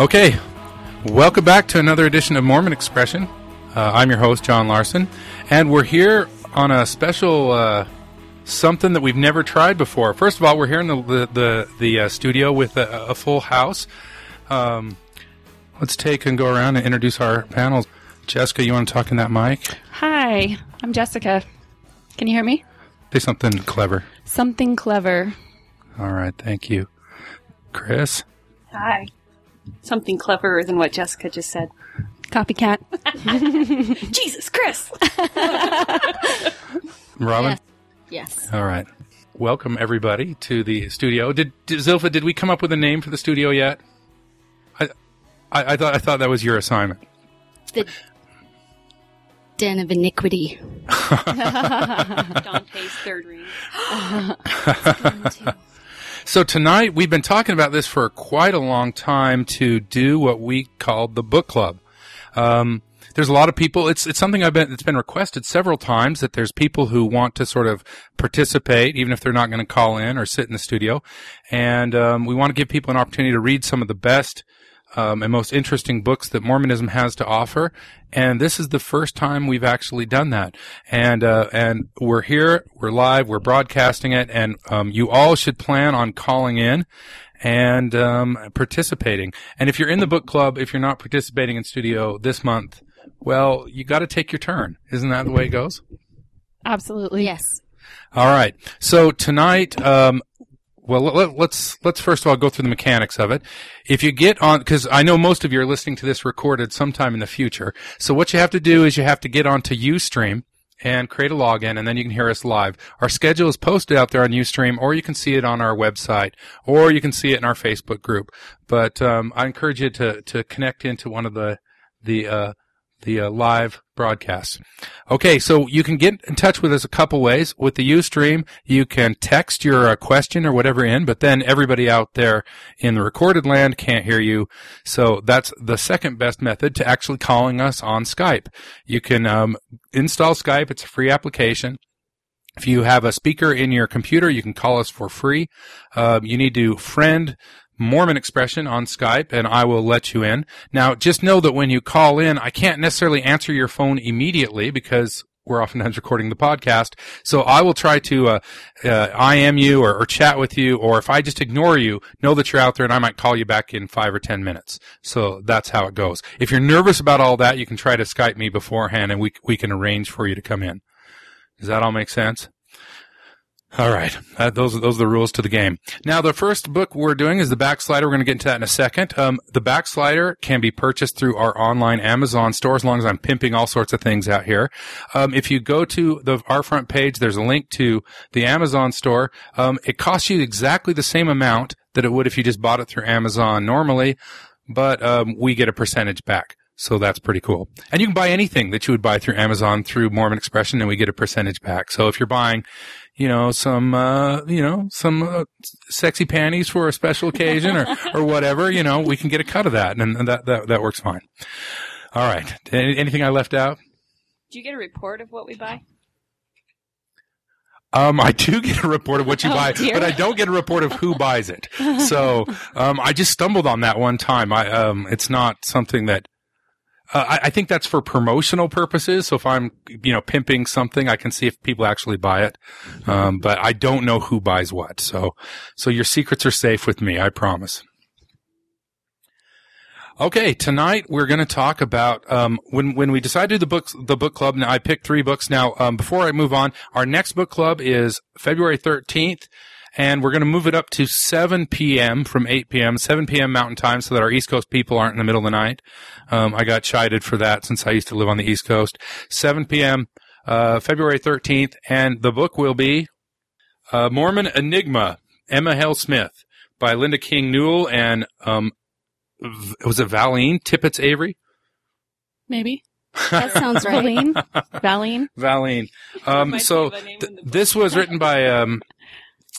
Okay, welcome back to another edition of Mormon Expression. Uh, I'm your host, John Larsen, and we're here on a special uh, something that we've never tried before. First of all, we're here in the the the, the uh, studio with a, a full house. Um, let's take and go around and introduce our panels. Jessica, you want to talk in that mic? Hi, I'm Jessica. Can you hear me? Say something clever. Something clever. All right, thank you, Chris. Hi. Something cleverer than what Jessica just said. Copycat. Jesus, Chris! Robyn. Yes. All right. Welcome everybody to the studio. Did, did Zilpha? Did we come up with a name for the studio yet? I, I, I thought I thought that was your assignment. The den of iniquity. Dante's third ring. So tonight we've been talking about this for quite a long time to do what we called the book club. Um, there's a lot of people. It's it's something I've been it's been requested several times that there's people who want to sort of participate, even if they're not going to call in or sit in the studio, and um, we want to give people an opportunity to read some of the best um, and most interesting books that Mormonism has to offer. And this is the first time we've actually done that. And uh, and we're here, we're live, we're broadcasting it, and um, you all should plan on calling in and um, participating. And if you're in the book club, if you're not participating in studio this month, well, you got to take your turn. Isn't that the way it goes? Absolutely. Yes. All right. So tonight, um, well, let, let's let's first of all go through the mechanics of it. If you get on, because I know most of you are listening to this recorded sometime in the future. So what you have to do is you have to get onto UStream and create a login, and then you can hear us live. Our schedule is posted out there on UStream, or you can see it on our website, or you can see it in our Facebook group. But um, I encourage you to to connect into one of the the uh, the uh, live broadcasts. Okay, so you can get in touch with us a couple ways. With the Ustream, you can text your uh, question or whatever in, but then everybody out there in the recorded land can't hear you. So that's the second best method to actually calling us on Skype. You can um, install Skype. It's a free application. If you have a speaker in your computer, you can call us for free. Um, you need to friend Mormon Expression on Skype, and I will let you in. Now, just know that when you call in, I can't necessarily answer your phone immediately because we're oftentimes recording the podcast. So I will try to uh, uh, IM you or, or chat with you, or if I just ignore you, know that you're out there, and I might call you back in five or ten minutes. So that's how it goes. If you're nervous about all that, you can try to Skype me beforehand, and we we can arrange for you to come in. Does that all make sense? All right, uh, those are those are the rules to the game. Now, the first book we're doing is the Backslider. We're going to get into that in a second. Um, the Backslider can be purchased through our online Amazon store, as long as I'm pimping all sorts of things out here. Um, if you go to the our front page, there's a link to the Amazon store. Um, it costs you exactly the same amount that it would if you just bought it through Amazon normally, but um, we get a percentage back. So that's pretty cool. And you can buy anything that you would buy through Amazon through Mormon Expression and we get a percentage back. So if you're buying, you know, some, uh, you know, some uh, sexy panties for a special occasion or, or whatever, you know, we can get a cut of that and, and that, that, that works fine. All right. Any, anything I left out? Do you get a report of what we buy? Um, I do get a report of what you Oh, buy, dear. but I don't get a report of who buys it. So, um, I just stumbled on that one time. I, um, it's not something that, uh, I, I think that's for promotional purposes. So if I'm, you know, pimping something, I can see if people actually buy it. Um, but I don't know who buys what. So, so your secrets are safe with me. I promise. Okay, tonight we're going to talk about um, when when we do the books the book club. Now I picked three books. Now um, before I move on, our next book club is February thirteenth, and we're going to move it up to seven p.m. from eight p.m. seven p.m. Mountain Time, so that our East Coast people aren't in the middle of the night. Um, I got chided for that since I used to live on the East Coast. Seven p.m. Uh, February thirteenth, and the book will be uh, Mormon Enigma, Emma Hale Smith by Linda King Newell and um, v- was it Valeen Tippetts Avery? Maybe. That sounds right. Valeen. Valeen. Valeen. Um, so me of a name th- in the book. this was written by um,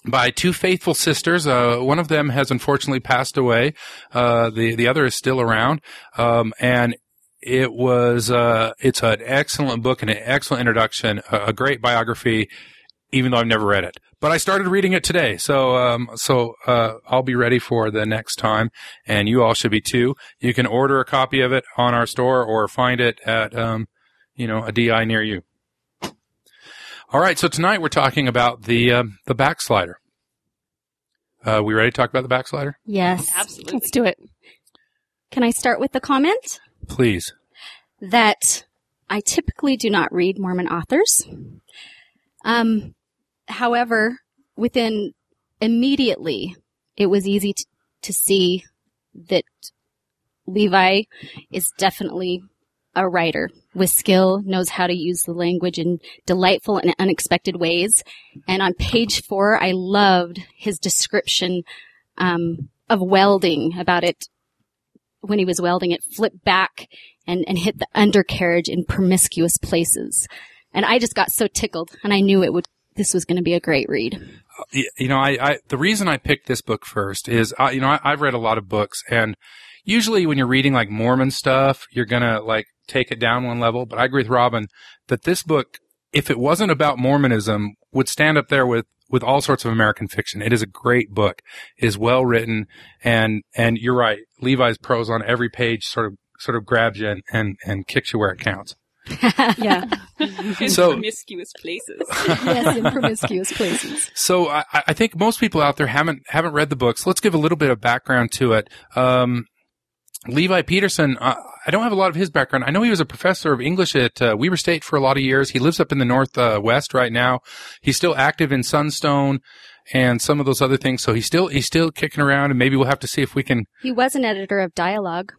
by two faithful sisters. Uh, one of them has unfortunately passed away. Uh, the the other is still around. Um, and it was uh, it's an excellent book and an excellent introduction, a, a great biography. Even though I've never read it, but I started reading it today, so um, so uh, I'll be ready for the next time, and you all should be too. You can order a copy of it on our store or find it at um, you know a DI near you. All right, so tonight we're talking about the um, the backslider. Uh, we ready to talk about the backslider? Yes. Absolutely. Let's do it. Can I start with the comment Please. that I typically do not read Mormon authors? Um, however, within immediately, it was easy to, to see that Levi is definitely a writer with skill, knows how to use the language in delightful and unexpected ways. And on page four, I loved his description um, of welding about it when he was welding it flipped back and, and hit the undercarriage in promiscuous places. And I just got so tickled and I knew it would, this was going to be a great read. You know, I, I the reason I picked this book first is, you know, I, I've read a lot of books, and usually when you're reading like Mormon stuff, you're gonna like take it down one level. But I agree with Robyn that this book, if it wasn't about Mormonism, would stand up there with with all sorts of American fiction. It is a great book. It is well written, and and you're right. Levi's prose on every page sort of sort of grabs you and and, and kicks you where it counts. Yeah. In So- promiscuous places. yes, in promiscuous places. So I, I think most people out there haven't haven't read the books. Let's give a little bit of background to it. Um, Levi Peterson, uh, I don't have a lot of his background. I know he was a professor of English at uh, Weber State for a lot of years. He lives up in the northwest right now. He's still active in Sunstone and some of those other things. So he's still he's still kicking around, and maybe we'll have to see if we can. He was an editor of Dialogue.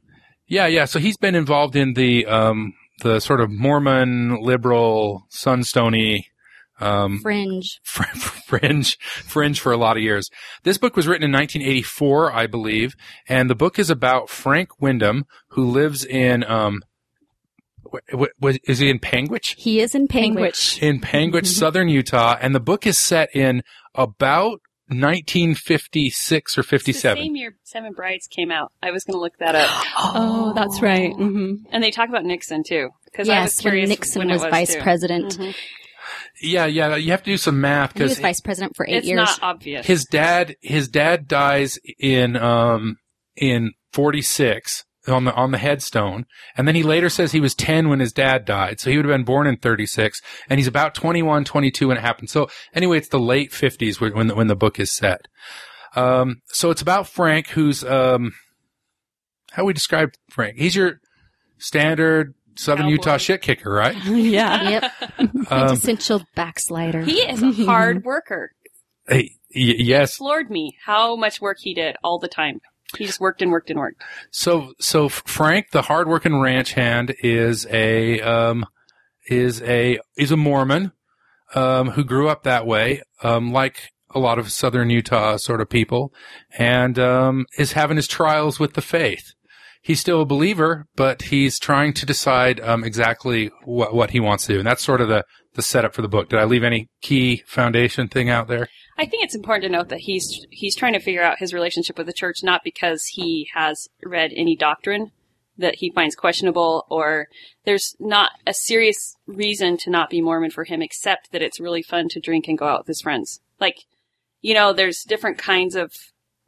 Yeah, yeah. So he's been involved in the um, the sort of Mormon liberal Sunstony um, Fringe. fr- fringe fringe for a lot of years. This book was written in 1984, I believe, and the book is about Frank Windham, who lives in um, wh- wh- wh- is he in Panguitch? He is in Panguitch. In Panguitch, southern Utah, and the book is set in about 1956 or It's the 57. same year Seven Brides came out. I was going to look that up. Oh, that's right. hmm And they talk about Nixon too. Because I was Yes, when curious Nixon when it was, vice too. president. Mhm. Yeah, yeah. You have to do some math because He was vice president for eight It's years. not obvious. his dad his dad dies in um in 46 on the on the headstone and then he later says he was 10 when his dad died so he would have been born in 36 and he's about 21 22 when it happened so anyway it's the late 50s when when the, when the book is set um so it's about Frank who's um how we describe Frank he's your standard southern Cowboy. Utah shit kicker right Yeah. Yep. um, Quintessential backslider. he is a hard worker. hey, y- yes Floored me how much work he did all the time. He just worked and worked and worked. So, so Frank, the hardworking ranch hand, is a um, is a is a Mormon um, who grew up that way, um, like a lot of Southern Utah sort of people, and um, is having his trials with the faith. He's still a believer, but he's trying to decide um, exactly what what he wants to do, and that's sort of the the setup for the book. Did I leave any key foundation thing out there? I think it's important to note that he's he's trying to figure out his relationship with the church not because he has read any doctrine that he finds questionable or there's not a serious reason to not be Mormon for him except that it's really fun to drink and go out with his friends. Like, you know, there's different kinds of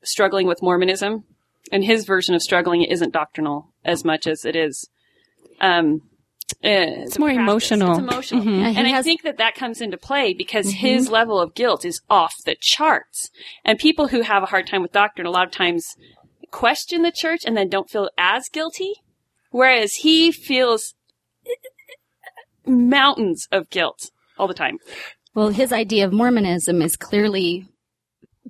struggling with Mormonism and his version of struggling isn't doctrinal as much as it is um it's more emotional. It's emotional. Mhm. He And I has- think that that comes into play because Mhm. his level of guilt is off the charts. And people who have a hard time with doctrine a lot of times question the church and then don't feel as guilty. Whereas he feels mountains of guilt all the time. Well, his idea of Mormonism is clearly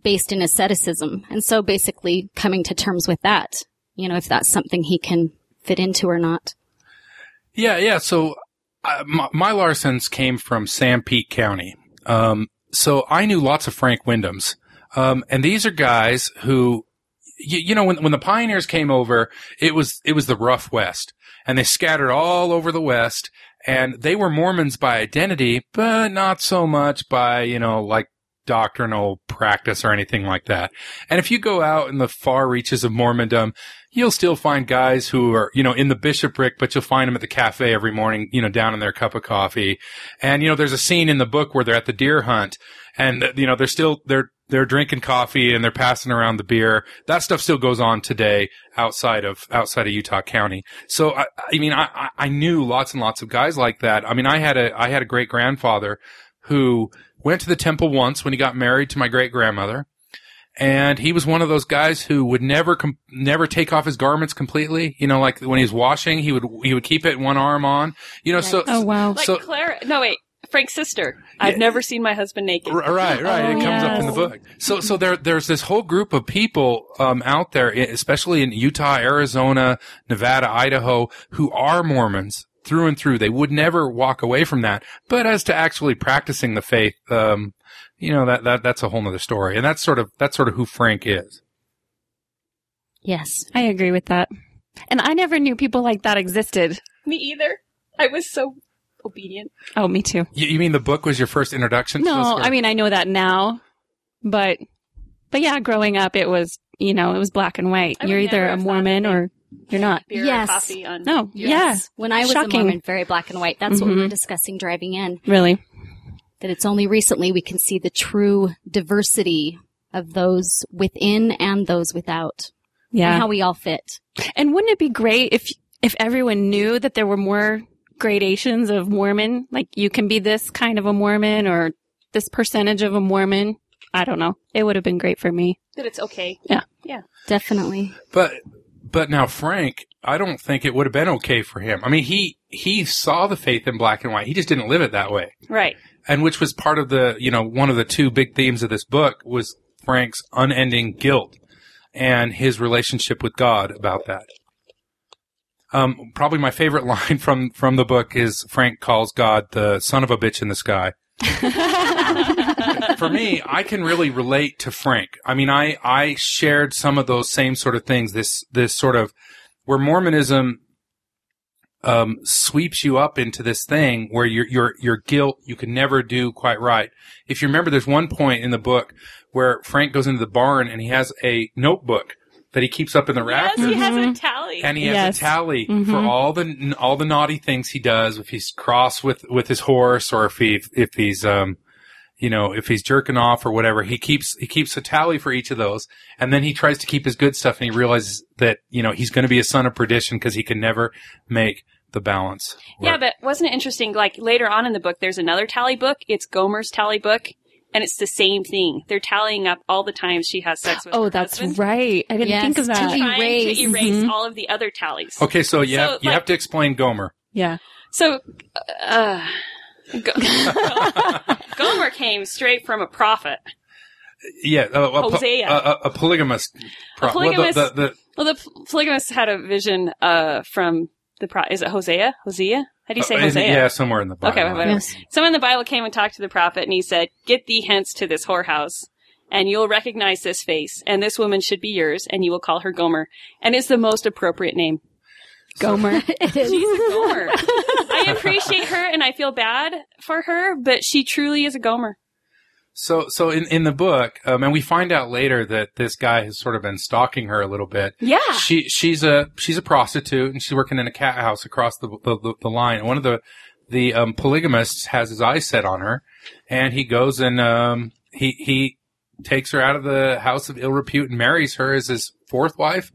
based in asceticism. And so basically coming to terms with that, you know, if that's something he can fit into or not. Yeah, yeah. So uh, my, my Larsens came from Sanpete County. Um, so I knew lots of Frank Windhams. Um, and these are guys who, you, you know, when, when the pioneers came over, it was, it was the rough West and they scattered all over the West and they were Mormons by identity, but not so much by, you know, like doctrinal practice or anything like that. And if you go out in the far reaches of Mormondom, you'll still find guys who are, you know, in the bishopric, but you'll find them at the cafe every morning, you know, down in their cup of coffee. And, you know, there's a scene in the book where they're at the deer hunt and, you know, they're still, they're, they're drinking coffee and they're passing around the beer. That stuff still goes on today outside of, outside of Utah County. So, I, I mean, I, I knew lots and lots of guys like that. I mean, I had a, I had a great grandfather who went to the temple once when he got married to my great grandmother. And he was one of those guys who would never, com- never take off his garments completely. You know, like when he was washing, he would, he would keep it one arm on. You know, so, Oh wow. Like so, Clara. No, wait. Frank's sister. I've Yeah. never seen my husband naked. R- Right, right. Oh, it comes up in the book. So, so there, there's this whole group of people um, out there, especially in Utah, Arizona, Nevada, Idaho, who are Mormons through and through. They would never walk away from that. But as to actually practicing the faith, um, you know, that, that that's a whole nother story. And that's sort of that's sort of who Frank is. Yes. I agree with that. And I never knew people like that existed. Me either. I was so obedient. Oh, me too. You, you mean the book was your first introduction? to this, No, I mean I know that now, but but yeah, growing up it was you know it was black and white. I You're either a Mormon of or you're not. Beer Yes. or coffee on. No, Yes. When I was Shocking. a Mormon, very black and white. That's what we were Mhm. discussing driving in. really. That it's only recently we can see the true diversity of those within and those without. And Yeah. how we all fit. And wouldn't it be great if if everyone knew that there were more gradations of Mormon? Like you can be this kind of a Mormon or this percentage of a Mormon. I don't know. It would have been great for me. That it's okay. Yeah. Yeah. Definitely. But but now Frank, I don't think it would have been okay for him. I mean, he he saw the faith in black and white. He just didn't live it that way. Right. And which was part of the, you know, one of the two big themes of this book was Frank's unending guilt and his relationship with God about that. Um, probably my favorite line from, from the book is Frank calls God the son of a bitch in the sky. For me, I can really relate to Frank. I mean, I, I shared some of those same sort of things. This, this sort of where Mormonism, um, sweeps you up into this thing where your, your, your guilt, you can never do quite right. If you remember, there's one point in the book where Frank goes into the barn and he has a notebook that he keeps up in the Yes, rafters. he has a Mhm. tally. And he has Yes. a tally for Mhm. all the all the naughty things he does. If he's cross with with his horse, or if he if he's um, you know, if he's jerking off or whatever, he keeps he keeps a tally for each of those, and then he tries to keep his good stuff, and he realizes that you know he's going to be a son of perdition because he can never make the balance. Yeah, but wasn't it interesting? Like later on in the book, there's another tally book. It's Gomer's tally book, and it's the same thing. They're tallying up all the times she has sex with. Oh, her that's husband, right. I didn't Yes, think of that. Trying Erase. to erase Mhm. all of the other tallies. okay, so you So, have you like- have to explain Gomer. yeah. So, uh, Go- Gomer came straight from a prophet. Yeah, uh, a, Hosea. a, a, a polygamist. pro- A polygamist- Well, the, the, Well, the polygamist had a vision uh, from the pro- is it Hosea? Hosea? How do you say uh, Hosea? yeah, somewhere in the Bible. Okay, whatever. Yes. Someone in the Bible came and talked to the prophet, and he said, "Get thee hence to this whorehouse, and you'll recognize this face, and this woman should be yours, and you will call her Gomer, and it's the most appropriate name." Gomer. It is. She's a Gomer. I appreciate her, and I feel bad for her, but she truly is a Gomer. So, so in, in the book, um, and we find out later that this guy has sort of been stalking her a little bit. Yeah. She, she's a, she's a prostitute and she's working in a cat house across the, the, the, the line. And one of the, the, um, polygamists has his eyes set on her and he goes and, um, he, he takes her out of the house of ill repute and marries her as his fourth wife.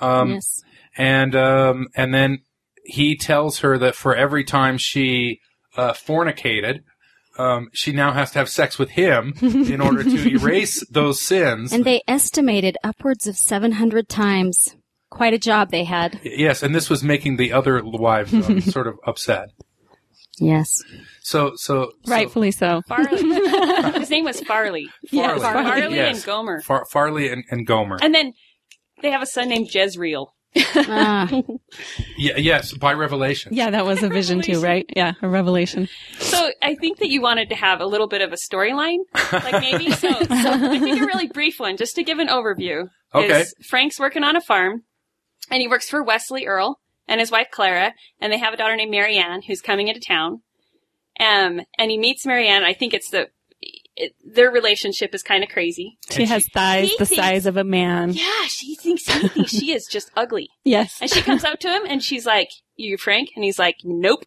Um, yes. And um, and then he tells her that for every time she uh, fornicated, um, she now has to have sex with him in order to erase those sins. And they estimated upwards of 700 times. Quite a job they had. yes, and this was making the other wives um, sort of upset. Yes. So, so, so Rightfully so. Farley. His name was Farley. Yeah, Farley, Farley yes. and Gomer. Far, Farley and, and Gomer. And then they have a son named Jezreel. Ah, yeah, yes, by revelation. Yeah, that was a vision too, right? Yeah, a revelation. So I think that you wanted to have a little bit of a storyline, like maybe. So, so I think a really brief one, just to give an overview. Okay. Is Frank's working on a farm, and he works for Wesley Earl and his wife Clara, and they have a daughter named Marianne who's coming into town. Um, and he meets Marianne. I think it's the it, their relationship is kind of crazy. She has thighs He the thinks- size of a man. Yeah, she thinks he thinks she is just ugly. Yes. And she comes up to him and she's like, "You Frank?" And he's like, "Nope."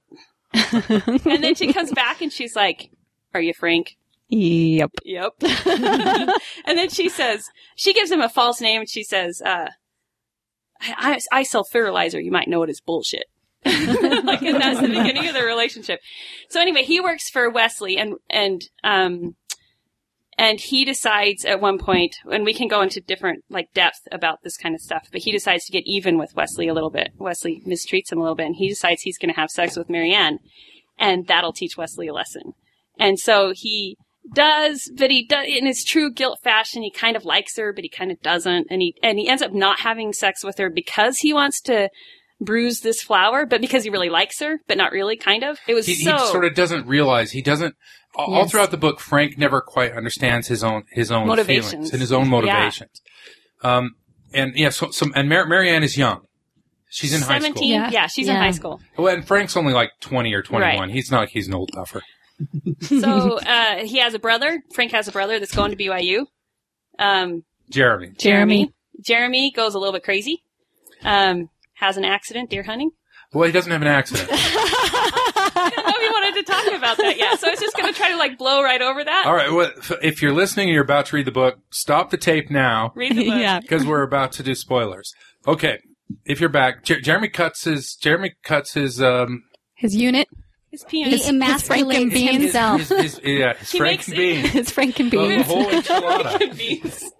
And then she comes back and she's like, "Are you Frank?" Yep. Yep. and then she says, she gives him a false name and she says, uh, I, I, I sell fertilizer. You might know it as bullshit. like, and that's the beginning of their relationship. So anyway, he works for Wesley and, and, um, and he decides at one point, and we can go into different, like, depth about this kind of stuff, but he decides to get even with Wesley a little bit. Wesley mistreats him a little bit, and he decides he's going to have sex with Marianne, and that'll teach Wesley a lesson. And so he does, but he does in his true guilt fashion. He kind of likes her, but he kind of doesn't, and he and he ends up not having sex with her because he wants to bruise this flower, but because he really likes her, but not really, kind of. It was He, he sort of doesn't realize he doesn't. All- All throughout the book, Frank never quite understands his own his own feelings and his own motivations. Um, and yeah, so, so and Mar- Marianne is young. She's in high school. Yeah. Yeah. she's in high school. Well, and Frank's only like twenty or twenty one. Right. He's not like he's an old duffer. So uh, he has a brother. Frank has a brother that's going to BYU. Um, Jeremy. Jeremy. Jeremy goes a little bit crazy. Um, has an accident deer hunting. Well, he doesn't have an accent. I don't know if you wanted to talk about that yet, so I was just going to try to like blow right over that. All right. Well, if- if you're listening and you're about to read the book, stop the tape now Read the book. yeah. because we're about to do spoilers. Okay. If you're back, Jer- Jeremy cuts his Jeremy cuts his um His unit. His He penis. emasculates Frankenbeans. himself. his, his, yeah his He Frank makes- and bean. His Franken The, the whole enchilada. Beans.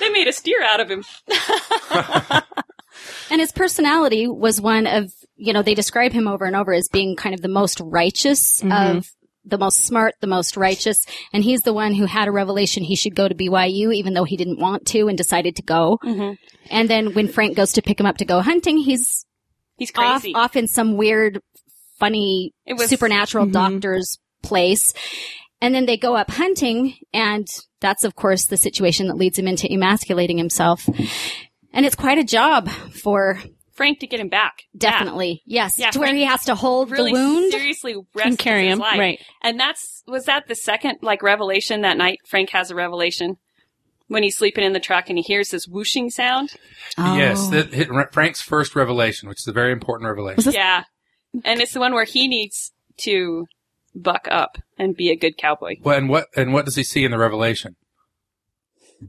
they made a steer out of him. And his personality was one of, you know, they describe him over and over as being kind of the most righteous Mhm. of the most smart, the most righteous. And he's the one who had a revelation he should go to BYU, even though he didn't want to and decided to go. Mm-hmm. And then when Frank goes to pick him up to go hunting, he's He's off, crazy. off in some weird, funny, It was- supernatural Mhm. doctor's place. And then they go up hunting, and that's of course the situation that leads him into emasculating himself. And it's quite a job for Frank to get him back. definitely, yes, Yeah, to where he has to hold Really the wound. seriously And carry his him. life. Right. And that's was that the second like revelation that night. Frank has a revelation when he's sleeping in the truck and he hears this whooshing sound. Yes, Oh. that hit Frank's first revelation, which is a very important revelation. This Yeah, and it's the one where he needs to buck up and be a good cowboy. Well, and what and what does he see in the revelation?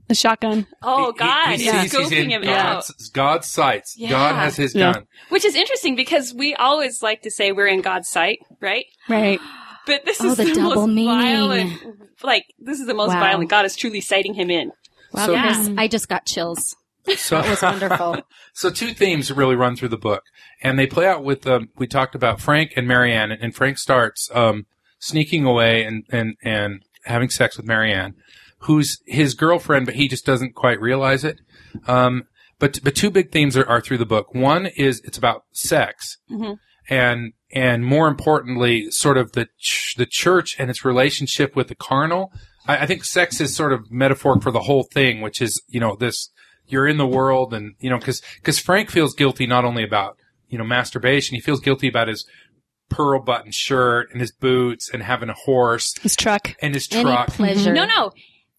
The shotgun? Oh He- he- God, he, it's sees he's scoping in him out. God's, God's sights. Yeah. God has His Yeah. gun. Which is interesting because we always like to say we're in God's sight, right? Right. But this Oh, is the the, most meaning. violent. Like this is the most Wow. violent. God is truly sighting him in. Wow, So- Chris, I just got chills. So That was wonderful. So two themes really run through the book, and they play out with. Um, we talked about Frank and Marianne, and Frank starts um, sneaking away and and and having sex with Marianne, who's his girlfriend, but he just doesn't quite realize it. Um, but but two big themes are, are through the book. One is it's about sex, Mhm. and and more importantly, sort of the ch- the church and its relationship with the carnal. I, I think sex is sort of metaphoric for the whole thing, which is you know this you're in the world and you know because because Frank feels guilty not only about you know masturbation, he feels guilty about his pearl button shirt and his boots and having a horse His truck. and his truck. Any truck. pleasure. No, no,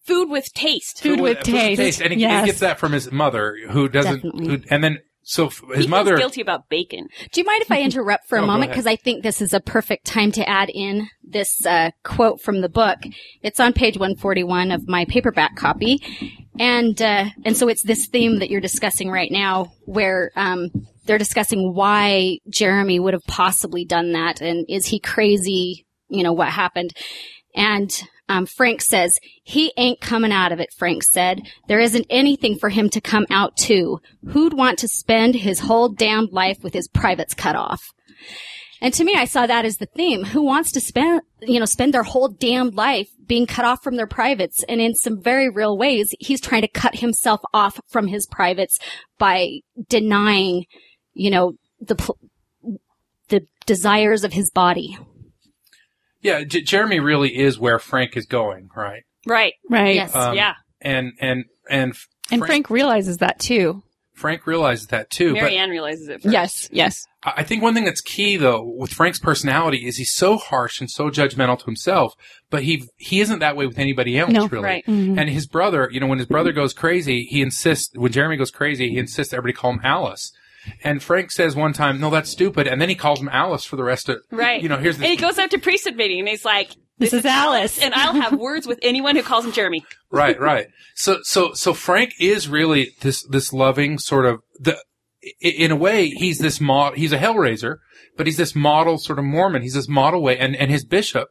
food with taste. Food with taste. and he, he gets that from his mother, who doesn't. Definitely. Who, and then so his he mother. feels guilty about bacon. Do you mind if I interrupt for a No, moment? Because I think this is a perfect time to add in this uh, quote from the book. It's on page 141 of my paperback copy, and uh, and so it's this theme that you're discussing right now, where um, they're discussing why Jeremy would have possibly done that, and is he crazy? You know what happened, and. Um, Frank says, he ain't coming out of it, Frank said. There isn't anything for him to come out to. Who'd want to spend his whole damned life with his privates cut off? And to me, I saw that as the theme. Who wants to spend, you know, spend their whole damned life being cut off from their privates? And in some very real ways, he's trying to cut himself off from his privates by denying, you know, the, the desires of his body. Yeah, J- Jeremy really is where Frank is going, right? Right. Right. Yes. Um, yeah. And and and And Frank realizes that too. Frank realizes that too. but Marianne realizes it first. Yes, yes. I I think one thing that's key though with Frank's personality is he's so harsh and so judgmental to himself, but he he isn't that way with anybody else No. really. Right. Mhm. And his brother, you know, when his brother goes crazy, he insists when Jeremy goes crazy, he insists everybody call him Alice. And Frank says one time, "No, that's stupid," and then he calls him Alice for the rest of Right. You know, here's And he goes up to priesthood meeting and he's like, This is Alice. and I'll have words with anyone who calls him Jeremy. right, right. So, so, so Frank is really this this loving sort of the. In a way, he's this mod. He's a hellraiser, but he's this model sort of Mormon. He's this model way, and and his bishop,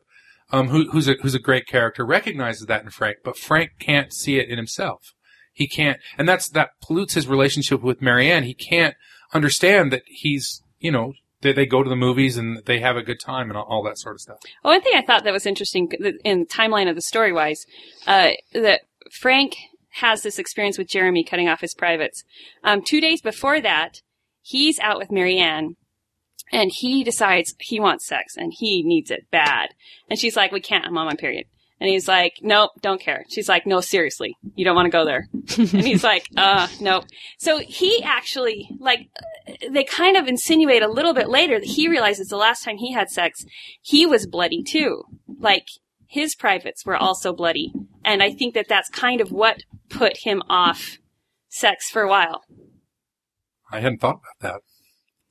um, who, who's a who's a great character, recognizes that in Frank, but Frank can't see it in himself. He can't, and that's that pollutes his relationship with Marianne. He can't understand that he's, you know, they, they go to the movies and they have a good time and all, all that sort of stuff. Well, one thing I thought that was interesting in the timeline of the story wise, uh, that Frank has this experience with Jeremy cutting off his privates. Um, two days before that, he's out with Marianne and he decides he wants sex and he needs it bad. And she's like, we can't, I'm on my period. And he's like, nope, don't care. She's like, no, seriously, you don't want to go there. and he's like, uh, nope. So he actually, like, they kind of insinuate a little bit later that he realizes the last time he had sex, he was bloody too. Like, his privates were also bloody. And I think that that's kind of what put him off sex for a while. I hadn't thought about that.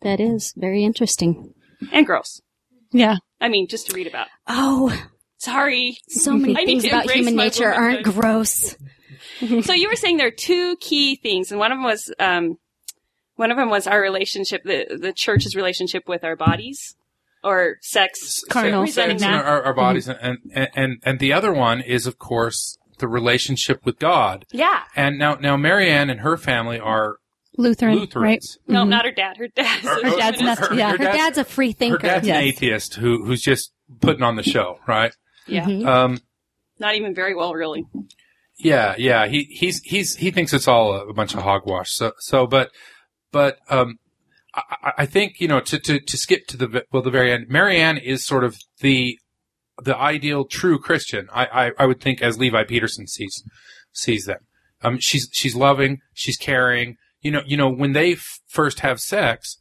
That is very interesting. And gross. Yeah. I mean, just to read about. Oh, Sorry. so many I things about human nature aren't womanhood. gross. so you were saying there are two key things, and one of them was um, one of them was our relationship, the the church's relationship with our bodies, or sex. Carnal. sex and our, our bodies, and, and and and the other one is, of course, the relationship with God. Yeah. And now, now Marianne and her family are Lutheran, right? Lutherans. No, not her dad. Her dad's. Her- Her dad's feminist. not- yeah. Her dad's a free thinker. Her thinker. dad's an atheist who who's just putting on the show, right? Yeah. Mhm. Um, Not even very well, really. yeah, yeah. He he's he's he thinks it's all a, a bunch of hogwash. So so, but but um, I, I- I think you know to to to skip to the well the very end. Marianne is sort of the the ideal true Christian. I I, I would think as Levi Peterson sees sees them. Um, she's she's loving, she's caring. You know, you know when they f- first have sex,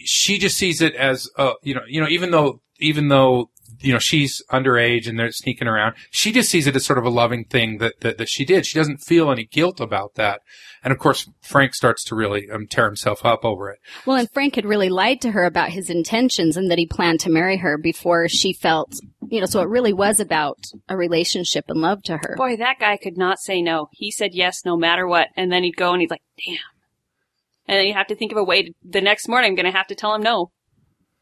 she just sees it as uh, you know, you know, even though even though you know she's underage and they're sneaking around, she just sees it as sort of a loving thing that that, that she did. She doesn't feel any guilt about that. And of course, Frank starts to really um, tear himself up over it. Well, and Frank had really lied to her about his intentions and that he planned to marry her before she felt, you know, so it really was about a relationship and love to her. Boy, that guy could not say no. He said yes no matter what, and then he'd go and he's like, "Damn," and then you have to think of a way. To, the next morning, I'm going to have to tell him no.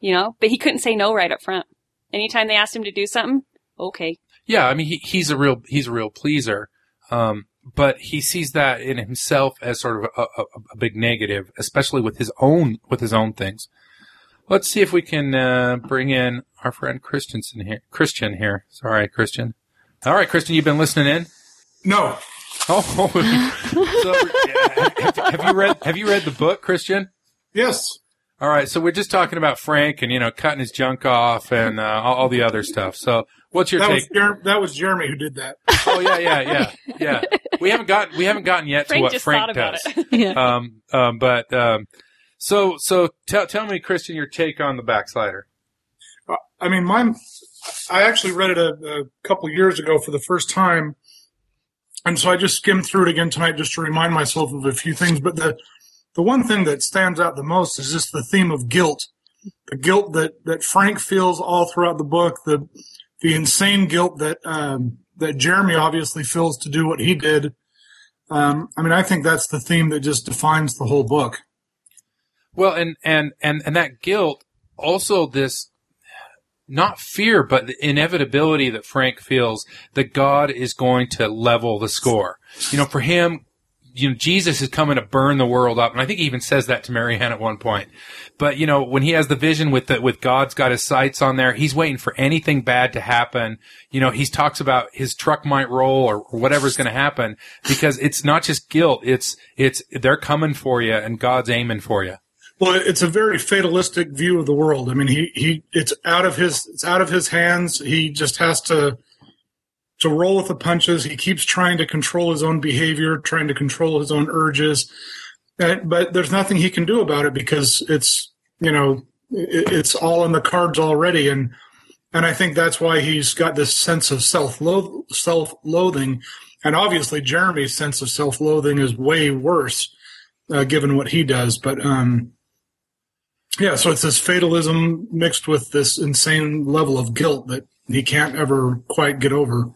You know, but he couldn't say no right up front. Anytime they asked him to do something, okay. Yeah, I mean, he, he's a real he's a real pleaser. Um, but he sees that in himself as sort of a, a, a big negative, especially with his own with his own things. Let's see if we can uh, bring in our friend Christensen here. Christian here. Sorry, Christian. All right, Christian, you've been listening in. No, Oh, so, have, have you read Have you read the book, Christian? yes, All right, so we're just talking about Frank and you know cutting his junk off and uh, all, all the other stuff. So, what's your that take? was Jer- that was Jeremy who did that. Oh yeah, yeah, yeah, yeah. We haven't got we haven't gotten yet to Frank what just Frank thought about does. it. Yeah. Um, um, but um, so so tell tell me, Christian, your take on the backslider. Uh, I mean, mine. I actually read it a, a couple years ago for the first time, and so I just skimmed through it again tonight just to remind myself of a few things. But the the one thing that stands out the most is just the theme of guilt, the guilt that that Frank feels all throughout the book, the the insane guilt that um, that Jeremy obviously feels to do what he did. Um, I mean, I think that's the theme that just defines the whole book. Well, and and and and that guilt, also this not fear, but the inevitability that Frank feels that God is going to level the score. You know, for him, you know, Jesus is coming to burn the world up. And I think he even says that to Marianne at one point. But, you know, when he has the vision with the, with God's got his sights on there, he's waiting for anything bad to happen. You know, he talks about his truck might roll or, or whatever's going to happen because it's not just guilt. It's, it's, they're coming for you and God's aiming for you. Well, it's a very fatalistic view of the world. I mean, he, he it's out of his it's out of his hands. He just has to to roll with the punches. He keeps trying to control his own behavior, trying to control his own urges. But there's nothing he can do about it because it's you know it's all in the cards already, and and I think that's why he's got this sense of self self loathing, and obviously Jeremy's sense of self loathing is way worse uh, given what he does. But um, yeah, so it's this fatalism mixed with this insane level of guilt that he can't ever quite get over.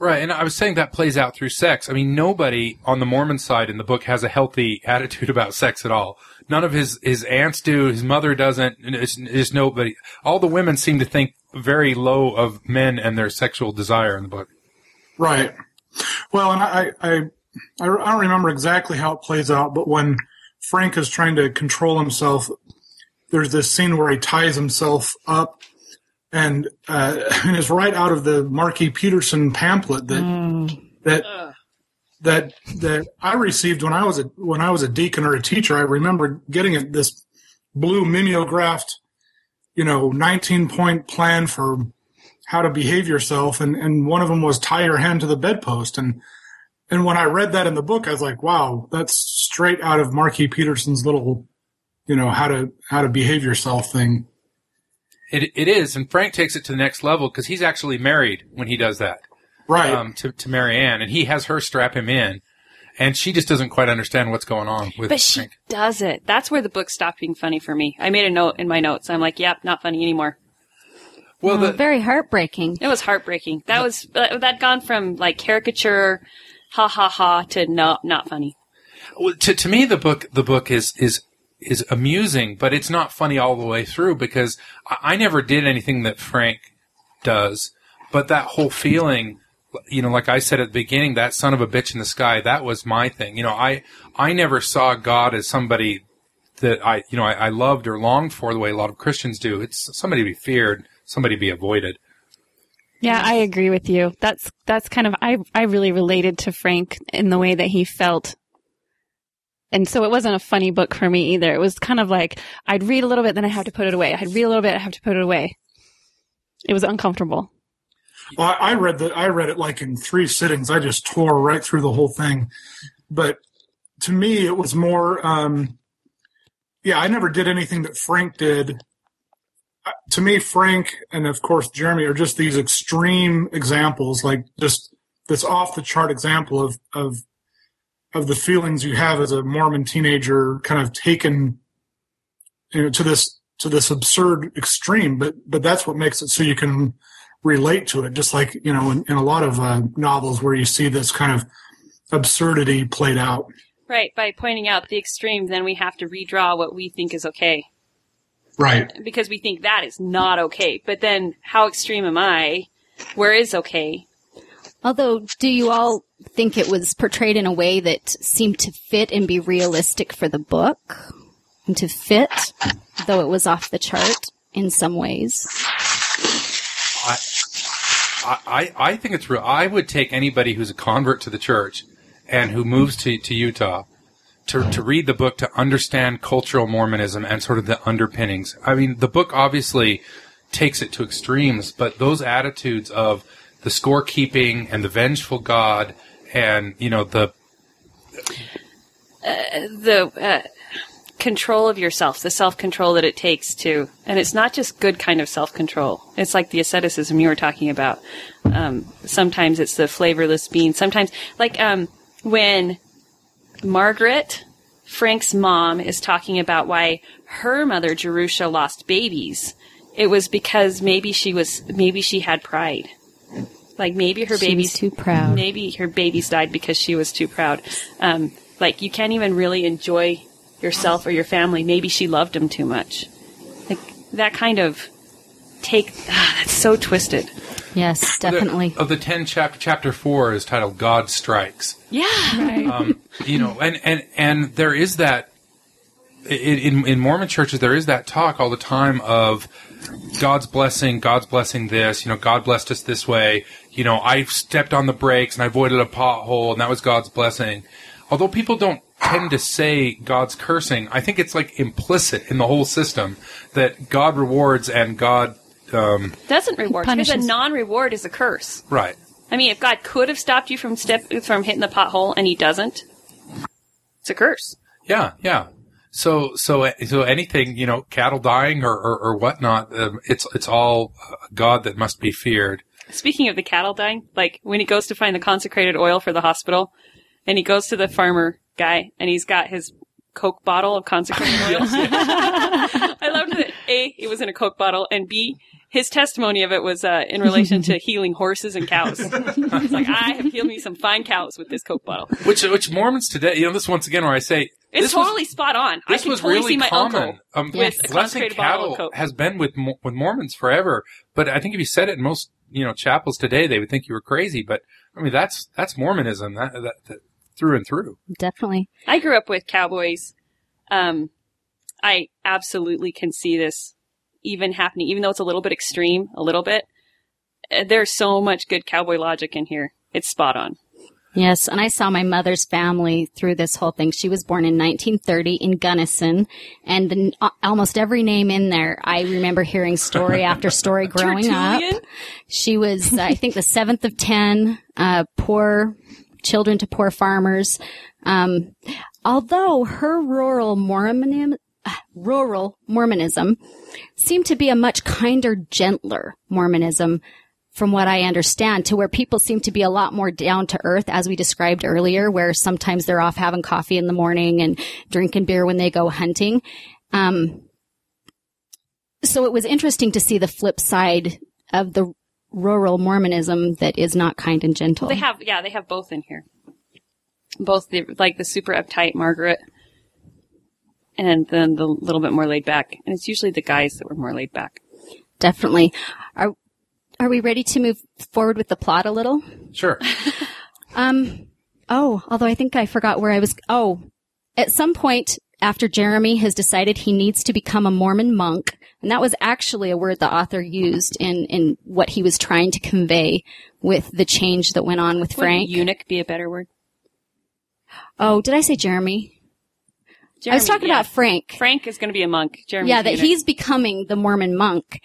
Right, and I was saying that plays out through sex. I mean, nobody on the Mormon side in the book has a healthy attitude about sex at all. None of his his aunts do. His mother doesn't. It's, nobody. All the women seem to think very low of men and their sexual desire in the book. Right. Well, and I I I don't remember exactly how it plays out, but when Frank is trying to control himself, there's this scene where he ties himself up and uh, and it's right out of the Marky Peterson pamphlet that mm. that that that I received when I was a when I was a deacon or a teacher. I remember getting this blue mimeographed, you know, 19 point plan for how to behave yourself, and and one of them was tie your hand to the bedpost, and and when I read that in the book, I was like, wow, that's straight out of Marky Peterson's little, you know, how to how to behave yourself thing. It it is, and Frank takes it to the next level because he's actually married when he does that, right? Um, to to Marianne, and he has her strap him in, and she just doesn't quite understand what's going on with. But Frank. she does it. That's where the book stopped being funny for me. I made a note in my notes. I'm like, yep, not funny anymore. Well, the, very heartbreaking. It was heartbreaking. That was that gone from like caricature, ha ha ha, to no, not funny. Well, to to me, the book the book is is is amusing, but it's not funny all the way through because I, I never did anything that Frank does. But that whole feeling, you know, like I said at the beginning, that son of a bitch in the sky, that was my thing. You know, I, I never saw God as somebody that I, you know, I, I loved or longed for the way a lot of Christians do. It's somebody to be feared, somebody to be avoided. Yeah, I agree with you. That's that's kind of I I really related to Frank in the way that he felt and so it wasn't a funny book for me either. It was kind of like I'd read a little bit, then I have to put it away. I'd read a little bit, I have to put it away. It was uncomfortable. Well, I read that. I read it like in three sittings. I just tore right through the whole thing. But to me, it was more. Um, yeah, I never did anything that Frank did. To me, Frank and of course Jeremy are just these extreme examples, like just this off the chart example of of of the feelings you have as a Mormon teenager, kind of taken you know, to this to this absurd extreme. But but that's what makes it so you can relate to it. Just like you know, in, in a lot of uh, novels where you see this kind of absurdity played out. Right. By pointing out the extreme, then we have to redraw what we think is okay. Right. Because we think that is not okay. But then, how extreme am I? Where is okay? Although, do you all think it was portrayed in a way that seemed to fit and be realistic for the book? And to fit, though it was off the chart in some ways? I, I, I think it's real. I would take anybody who's a convert to the church and who moves to, to Utah to, to read the book to understand cultural Mormonism and sort of the underpinnings. I mean, the book obviously takes it to extremes, but those attitudes of the scorekeeping and the vengeful God and you know the uh, the uh, control of yourself, the self control that it takes to, and it's not just good kind of self control. It's like the asceticism you were talking about. Um, sometimes it's the flavorless bean. Sometimes, like um, when Margaret, Frank's mom, is talking about why her mother Jerusha lost babies. It was because maybe she was maybe she had pride like maybe her baby's too proud. Maybe her babies died because she was too proud. Um, like you can't even really enjoy yourself or your family. Maybe she loved him too much. Like that kind of take. Ah, that's so twisted. Yes, definitely. The, of the ten chapter, chapter four is titled "God Strikes." Yeah, right. Um, you know, and and and there is that in in Mormon churches there is that talk all the time of God's blessing, God's blessing this, you know, God blessed us this way. You know, I stepped on the brakes and I avoided a pothole and that was God's blessing. Although people don't tend to say God's cursing, I think it's like implicit in the whole system that God rewards and God um, doesn't reward because a non-reward is a curse. Right. I mean, if God could have stopped you from step from hitting the pothole and He doesn't, it's a curse. Yeah, yeah. So, so, so anything, you know, cattle dying or, or, or whatnot, um, it's, it's all a God that must be feared. Speaking of the cattle dying, like when he goes to find the consecrated oil for the hospital, and he goes to the farmer guy, and he's got his Coke bottle of consecrated oil. I loved that A, it was in a Coke bottle, and B, his testimony of it was uh, in relation to healing horses and cows. It's like, I have healed me some fine cows with this Coke bottle. Which, which Mormons today, you know, this once again where I say, It's this was- totally spot on. I this can was totally really see my common. uncle Um, with Yes. a blessing consecrated bottle cattle of Coke. has been with with Mormons forever, but I think if you said it in most you know chapels today, they would think you were crazy. But I mean, that's that's Mormonism that, that, that through and through. Definitely. I grew up with cowboys. Um, I absolutely can see this even happening, even though it's a little bit extreme, a little bit. Uh, There's so much good cowboy logic in here. It's spot on. Yes, and I saw my mother's family through this whole thing. She was born in 1930 in Gunnison, and the, uh, almost every name in there, I remember hearing story after story growing up. She was, I think, the seventh of ten, uh, poor children to poor farmers. Um, although her rural Mormonism, uh, rural Mormonism seemed to be a much kinder, gentler Mormonism from what I understand, to where people seem to be a lot more down to earth, as we described earlier, where sometimes they're off having coffee in the morning and drinking beer when they go hunting. Um, so it was interesting to see the flip side of the rural Mormonism that is not kind and gentle. They have, yeah, they have both in here. Both the, like the super uptight Margaret and then the little bit more laid back. And it's usually the guys that were more laid back. Definitely. Are are we ready to move forward with the plot a little? Sure. Um, oh, although I think I forgot where I was. Oh, at some point after Jeremy has decided he needs to become a Mormon monk, and that was actually a word the author used in, in what he was trying to convey with the change that went on with Would Frank. eunuch be a better word? oh, did I say Jeremy? I was talking yeah. about Frank. Frank is going to be a monk. Jeremy, yeah, that he's becoming the Mormon monk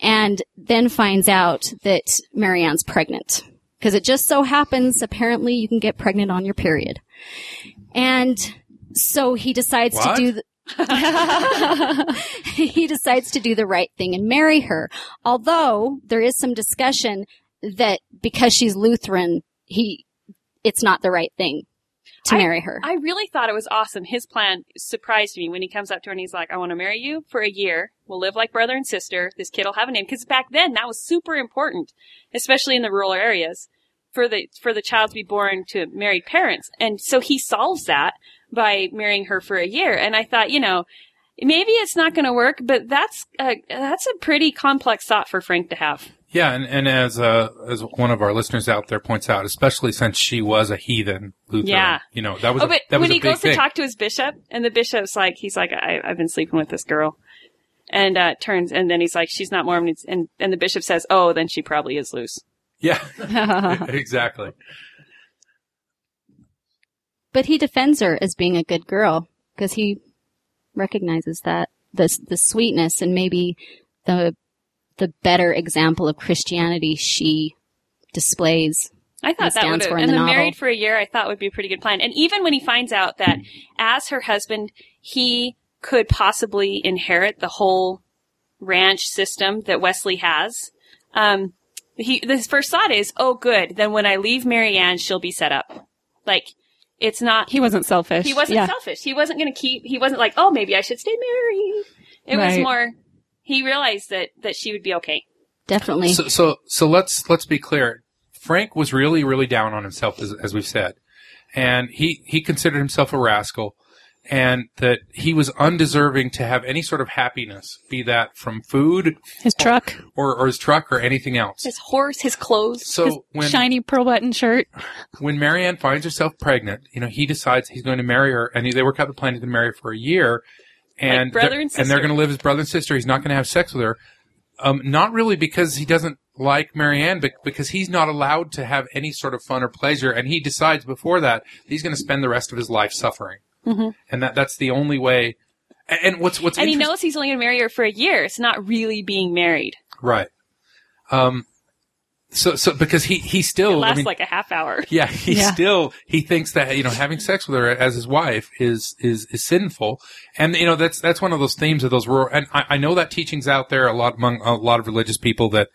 and then finds out that Marianne's pregnant. Because it just so happens, apparently, you can get pregnant on your period. And so he decides What? to do the, he decides to do the right thing and marry her. Although there is some discussion that because she's Lutheran, he, it's not the right thing to I- marry her. I really thought it was awesome. His plan surprised me when he comes up to her and he's like, I want to marry you for a year. We'll live like brother and sister. This kid will have a name. Because back then, that was super important, especially in the rural areas, for the, for the child to be born to married parents. And so he solves that by marrying her for a year. And I thought, you know, maybe it's not going to work, but that's a, that's a pretty complex thought for Frank to have. Yeah, and, and as uh, as one of our listeners out there points out, especially since she was a heathen Lutheran, Yeah. you know that was Oh, a, but that was when a he goes thing. to talk to his bishop, and the bishop's like, he's like, I, I've been sleeping with this girl, and uh, turns, and then he's like, she's not Mormon, and and the bishop says, oh, then she probably is loose. yeah, exactly. But he defends her as being a good girl because he recognizes that the the sweetness and maybe the the better example of Christianity she displays. I thought that would stands have, for in and the then novel. married for a year, I thought would be a pretty good plan. And even when he finds out that as her husband, he could possibly inherit the whole ranch system that Wesley has, um, he his first thought is, oh, good. Then when I leave Marianne, she'll be set up. Like it's not He wasn't selfish. He wasn't Yeah. selfish. He wasn't going to keep. He wasn't like, oh, maybe I should stay married. It was more. He realized that that she would be okay. Definitely. So, so so let's let's be clear. Frank was really really down on himself, as, as we've said, and he he considered himself a rascal, and that he was undeserving to have any sort of happiness, be that from food His truck, or, or his truck or anything else. His horse, his clothes. So his when shiny pearl button shirt. when Marianne finds herself pregnant, you know, he decides he's going to marry her, and they work out the plan he's going to marry her for a year, and brother they're- and they're going to live as brother and sister. He's not going to have sex with her, um, not really because he doesn't like Marianne, but because he's not allowed to have any sort of fun or pleasure, and he decides before that he's going to spend the rest of his life suffering, Mhm. and that that's the only way. And, and what's what's and he knows he's only going to marry her for a year. It's not really being married. Right. Um, so so because he he It still lasts I mean, like a half hour. yeah he Yeah. still he thinks that you know having sex with her as his wife is is is sinful and you know that's that's one of those themes of those rural and I, I know that teaching's out there a lot among a lot of religious people that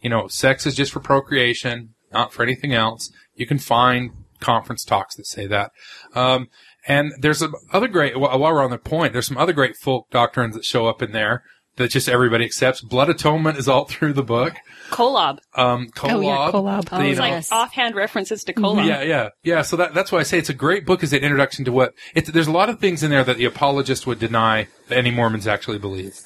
you know sex is just for procreation not for anything else you can find conference talks that say that um and there's some other great while while we're on the point there's some other great folk doctrines that show up in there that just everybody accepts blood atonement is all through the book Kolob. um Oh, yeah, Kolob, Kolob. the, Oh, It's know, like offhand references to Kolob. yeah, yeah, yeah. So that, that's why I say it's a great book as an introduction to what it's. There's a lot of things in there that the apologist would deny that any Mormons actually believe,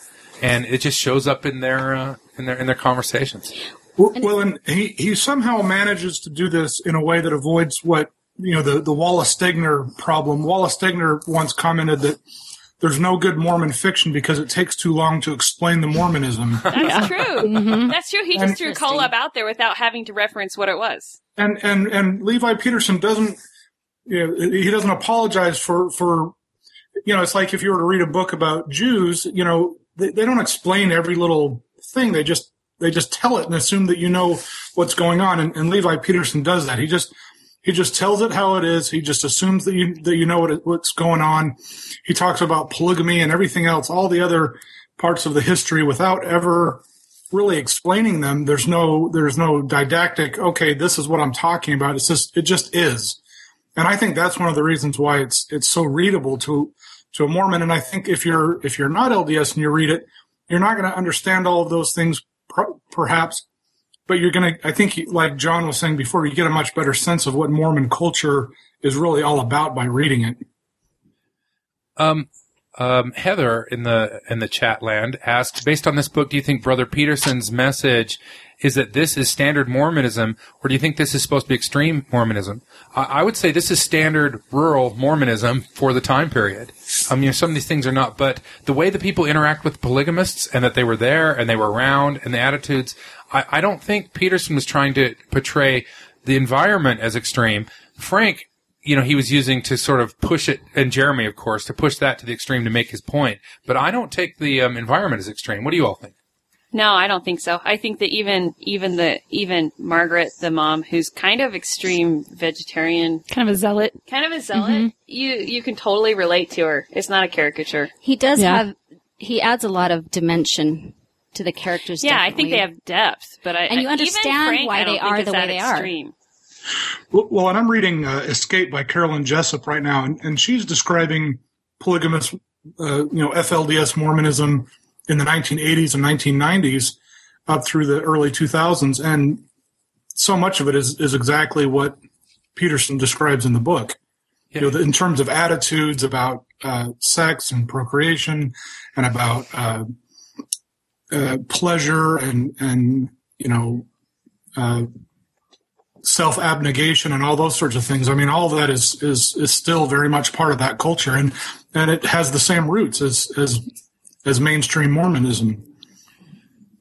and it just shows up in their uh, in their in their conversations. Well, well, and he, he somehow manages to do this in a way that avoids what you know the the Wallace Stegner problem. Wallace Stegner once commented that there's no good Mormon fiction because it takes too long to explain the Mormonism. That's true. Mm-hmm. That's true. He just threw Interesting. Kolob out there without having to reference what it was. and and and Levi Peterson doesn't you know, he doesn't apologize for for you know it's like if you were to read a book about Jews you know they, they don't explain every little thing they just they just tell it and assume that you know what's going on and, and Levi Peterson does that he just he just tells it how it is. He just assumes that you that you know what what's going on. He talks about polygamy and everything else all the other parts of the history without ever really explaining them. There's no there's no didactic okay this is what i'm talking about. It's just it just is. And i think that's one of the reasons why it's it's so readable to to a mormon. And i think if you're if you're not lds and you read it you're not going to understand all of those things per- perhaps but you're going to i think like john was saying before you get a much better sense of what mormon culture is really all about by reading it Um, um, Heather in the in the chat land asks, based on this book, do you think Brother Peterson's message is that this is standard Mormonism, or do you think this is supposed to be extreme Mormonism? I, I would say this is standard rural Mormonism for the time period. I mean, some of these things are not, but the way the people interact with polygamists and that they were there and they were around and the attitudes, I, I don't think Peterson was trying to portray the environment as extreme. Frank you know, he was using to sort of push it, and Jeremy, of course, to push that to the extreme to make his point. But I don't take the um, environment as extreme. What do you all think? No, I don't think so. I think that even even the even Margaret, the mom, who's kind of extreme vegetarian, Kind of a zealot. kind of a zealot, you you can totally relate to her. It's not a caricature. He does Yeah. have, he adds a lot of dimension to the characters. Yeah, I think they have depth, but I And you understand Frank, why they are the way they are. extreme. Well, well, and I'm reading uh, Escape by Carolyn Jessop right now, and, and she's describing polygamous, uh, you know, FLDS Mormonism in the 1980s and 1990s up through the early 2000s, and so much of it is is exactly what Peterson describes in the book. You know, in terms of attitudes about uh, sex and procreation, and about uh, pleasure and and you know. Uh, self abnegation and all those sorts of things. I mean, all of that is is is still very much part of that culture, and and it has the same roots as as as mainstream Mormonism.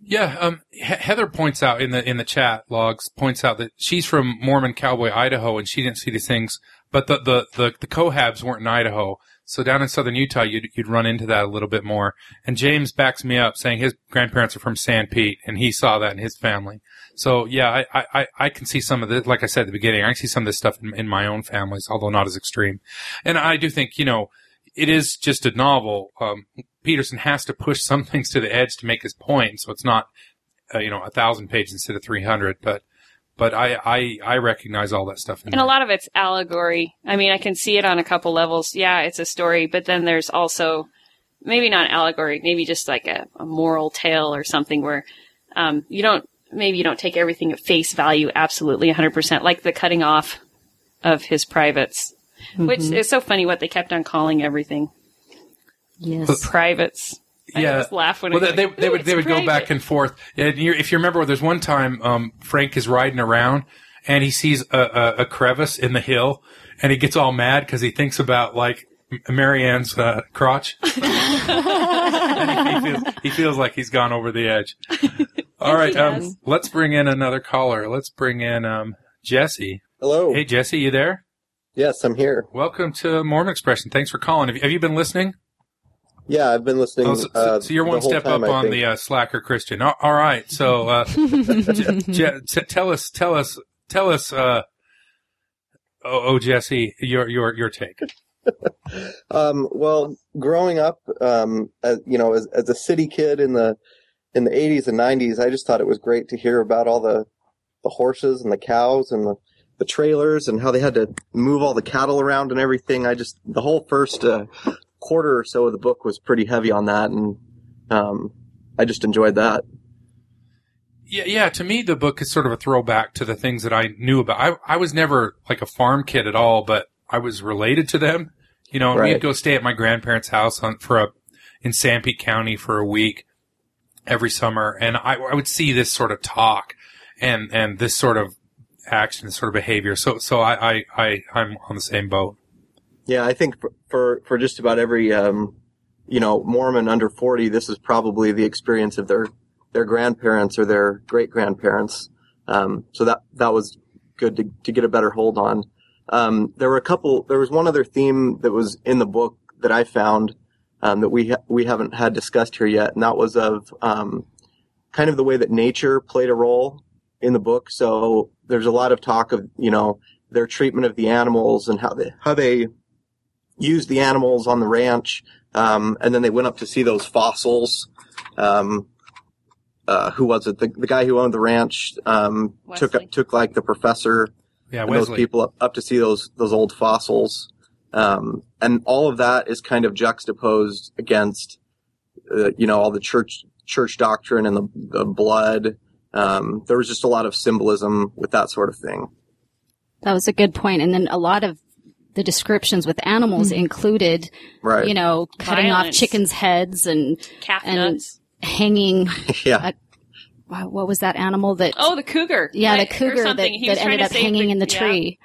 Yeah, um, Heather points out in the in the chat logs points out that she's from Mormon Cowboy, Idaho, and she didn't see these things. But the the the, the Cohabs weren't in Idaho, so down in southern Utah, you'd you'd run into that a little bit more. And James backs me up, saying his grandparents are from Sanpete, and he saw that in his family. So yeah, I I, I can see some of the like I said at the beginning, I can see some of this stuff in, in my own families, although not as extreme. And I do think you know it is just a novel. Um, Peterson has to push some things to the edge to make his point, so it's not, uh, you know, a thousand pages instead of three hundred. But, but I, I, I recognize all that stuff. In And a lot of it's allegory. I mean, I can see it on a couple levels. Yeah, it's a story, but then there's also maybe not allegory, maybe just like a, a moral tale or something where um, you don't maybe you don't take everything at face value absolutely 100%, like the cutting off of his privates, which is so funny what they kept on calling everything Yes. privates. I Yeah. just laugh when Well, it's they, like, they, they would they would go back and forth. And you, if you remember, there's one time um, Frank is riding around and he sees a, a, a crevice in the hill, and he gets all mad because he thinks about like M- Marianne's uh, crotch. he, he, feels, he feels like he's gone over the edge. All right, um, let's bring in another caller. Let's bring in um, Jesse. Hello. Hey, Jesse, you there? Yes, I'm here. Welcome to Mormon Expression. Thanks for calling. Have you, have you been listening? Yeah, I've been listening. Oh, so, uh, so you're one step time, up on the uh, slacker Christian. All, all right. So, uh, J- J- t- tell us, tell us, tell us, uh, oh, oh, Jesse, your, your, your take. Um, well, growing up, um, as, you know, as, as a city kid in the in the 80s and 90s, I just thought it was great to hear about all the the horses and the cows and the, the trailers and how they had to move all the cattle around and everything. I just the whole first uh, quarter or so of the book was pretty heavy on that, and um, I just enjoyed that. Yeah, yeah. To me, the book is sort of a throwback to the things that I knew about. I, I was never like a farm kid at all, but I was related to them. You know, Right. we'd go stay at my grandparents' house on, for a in Sanpete County for a week every summer, and I, I would see this sort of talk and and this sort of action, sort of behavior. So so I I, I I'm on the same boat. Yeah, I think for for, just about every um, you know Mormon under forty, this is probably the experience of their their grandparents or their great grandparents. Um, so that that was good to to get a better hold on. Um, there were a couple. There was one other theme that was in the book that I found um, that we ha- we haven't had discussed here yet, and that was of um, kind of the way that nature played a role in the book. So there's a lot of talk of you know their treatment of the animals and how they how they used the animals on the ranch, um, and then they went up to see those fossils. Um, uh, who was it? The, the guy who owned the ranch um, took Wesley. took like the professor Yeah, and those people up, up to see those those old fossils, um, and all of that is kind of juxtaposed against, uh, you know, all the church church doctrine and the, the blood. Um, there was just a lot of symbolism with that sort of thing. That was a good point. And then a lot of the descriptions with animals included, Right. you know, cutting Violence. off chickens' heads and Calf And- nuts. hanging. yeah. wow, What was that animal that? Oh, the cougar. yeah, Like, the cougar that, something. He that ended up save hanging in the yeah. tree.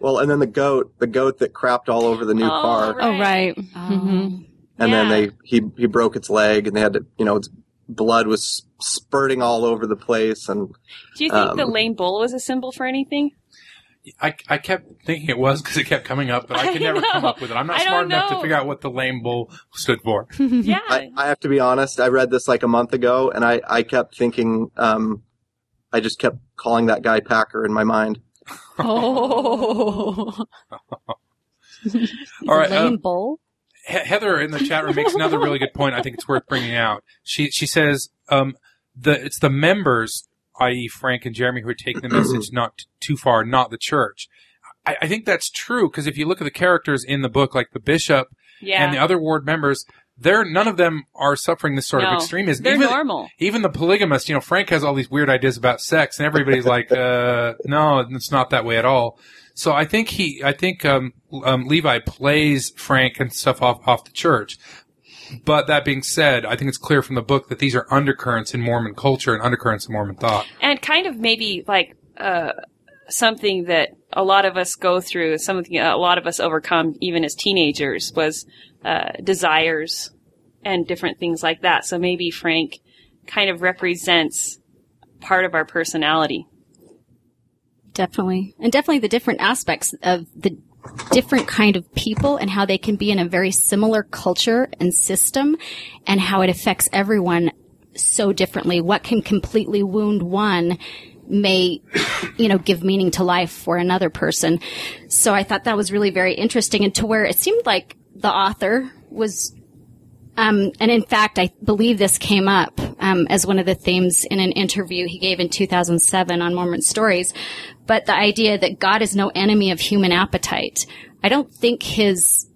Well, and then the goat, the goat that crapped all over the new Oh, car, right. Oh, right. Oh. hmm and then they he he broke its leg, and they had to, you know, its blood was spurting all over the place, and Do you think the Um, lame bull was a symbol for anything? I, I kept thinking it was because it kept coming up, but I could I never come up with it. I'm not I smart enough to figure out what the lame bull stood for. Yeah. I, I have to be honest. I read this like a month ago, and I I kept thinking, um, I just kept calling that guy Packer in my mind. Oh. All right, lame um, bull. Heather in the chat room makes another really good point. I think it's worth bringing out. She she says um, the it's the members, i.e., Frank and Jeremy, who are taking the message not t- too far, not the church. I, I think that's true because if you look at the characters in the book, like the bishop yeah. and the other ward members, they're none of them are suffering this sort No, of extremism. They're even, normal. even the polygamist, you know, Frank has all these weird ideas about sex, and everybody's like, uh, no, it's not that way at all. So I think he, I think um, um, Levi plays Frank and stuff off off the church. But that being said, I think it's clear from the book that these are undercurrents in Mormon culture and undercurrents in Mormon thought. and kind of maybe like uh, something that a lot of us go through, something a lot of us overcome even as teenagers was uh, desires and different things like that. So maybe Frank kind of represents part of our personality. Definitely. And definitely the different aspects of the different kind of people and how they can be in a very similar culture and system and how it affects everyone so differently. What can completely wound one may, you know, give meaning to life for another person. So I thought that was really very interesting and to where it seemed like the author was um, and in fact, I believe this came up um, as one of the themes in an interview he gave in 2007 on Mormon Stories. But the idea that God is no enemy of human appetite. I don't think his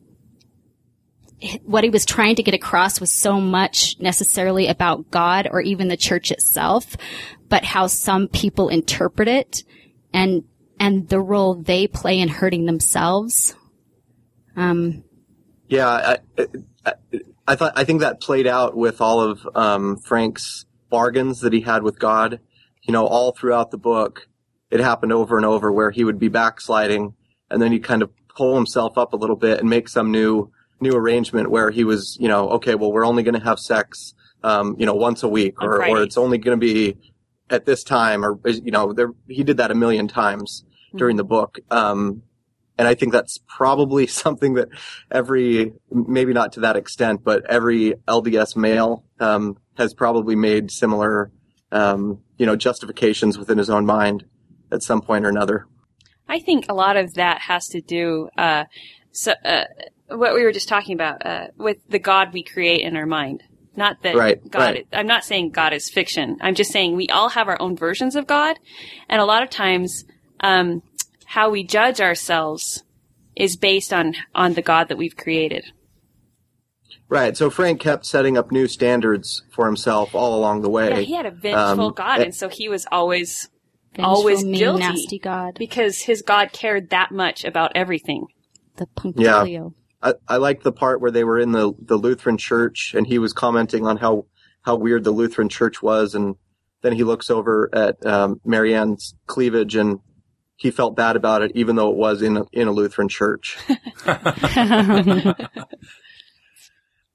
what he was trying to get across was so much necessarily about God or even the church itself, but how some people interpret it and and the role they play in hurting themselves. Um, Yeah, I, I, I thought I think that played out with all of um, Frank's bargains that he had with God. You know, all throughout the book, it happened over and over where he would be backsliding, and then he'd kind of pull himself up a little bit and make some new new arrangement where he was, you know, okay, well, we're only going to have sex, um, you know, once a week, or or it's only going to be at this time, or you know, there he did that a million times during the book. Um, and I think that's probably something that every, maybe not to that extent, but every LDS male um, has probably made similar, um, you know, justifications within his own mind at some point or another. I think a lot of that has to do, uh, so, uh, what we were just talking about, uh, with the God we create in our mind. Not that Right, God, right. I'm not saying God is fiction. I'm just saying we all have our own versions of God. And a lot of times, um, how we judge ourselves is based on, on the God that we've created. Right. So Frank kept setting up new standards for himself all along the way. Yeah, he had a vengeful Um, God, and so he was always always mean, guilty. nasty God. because his God cared that much about everything. The punctilio. I, I liked the part where they were in the, the Lutheran church and he was commenting on how, how weird the Lutheran church was. And then he looks over at um, Marianne's cleavage and he felt bad about it, even though it was in a, in a Lutheran church.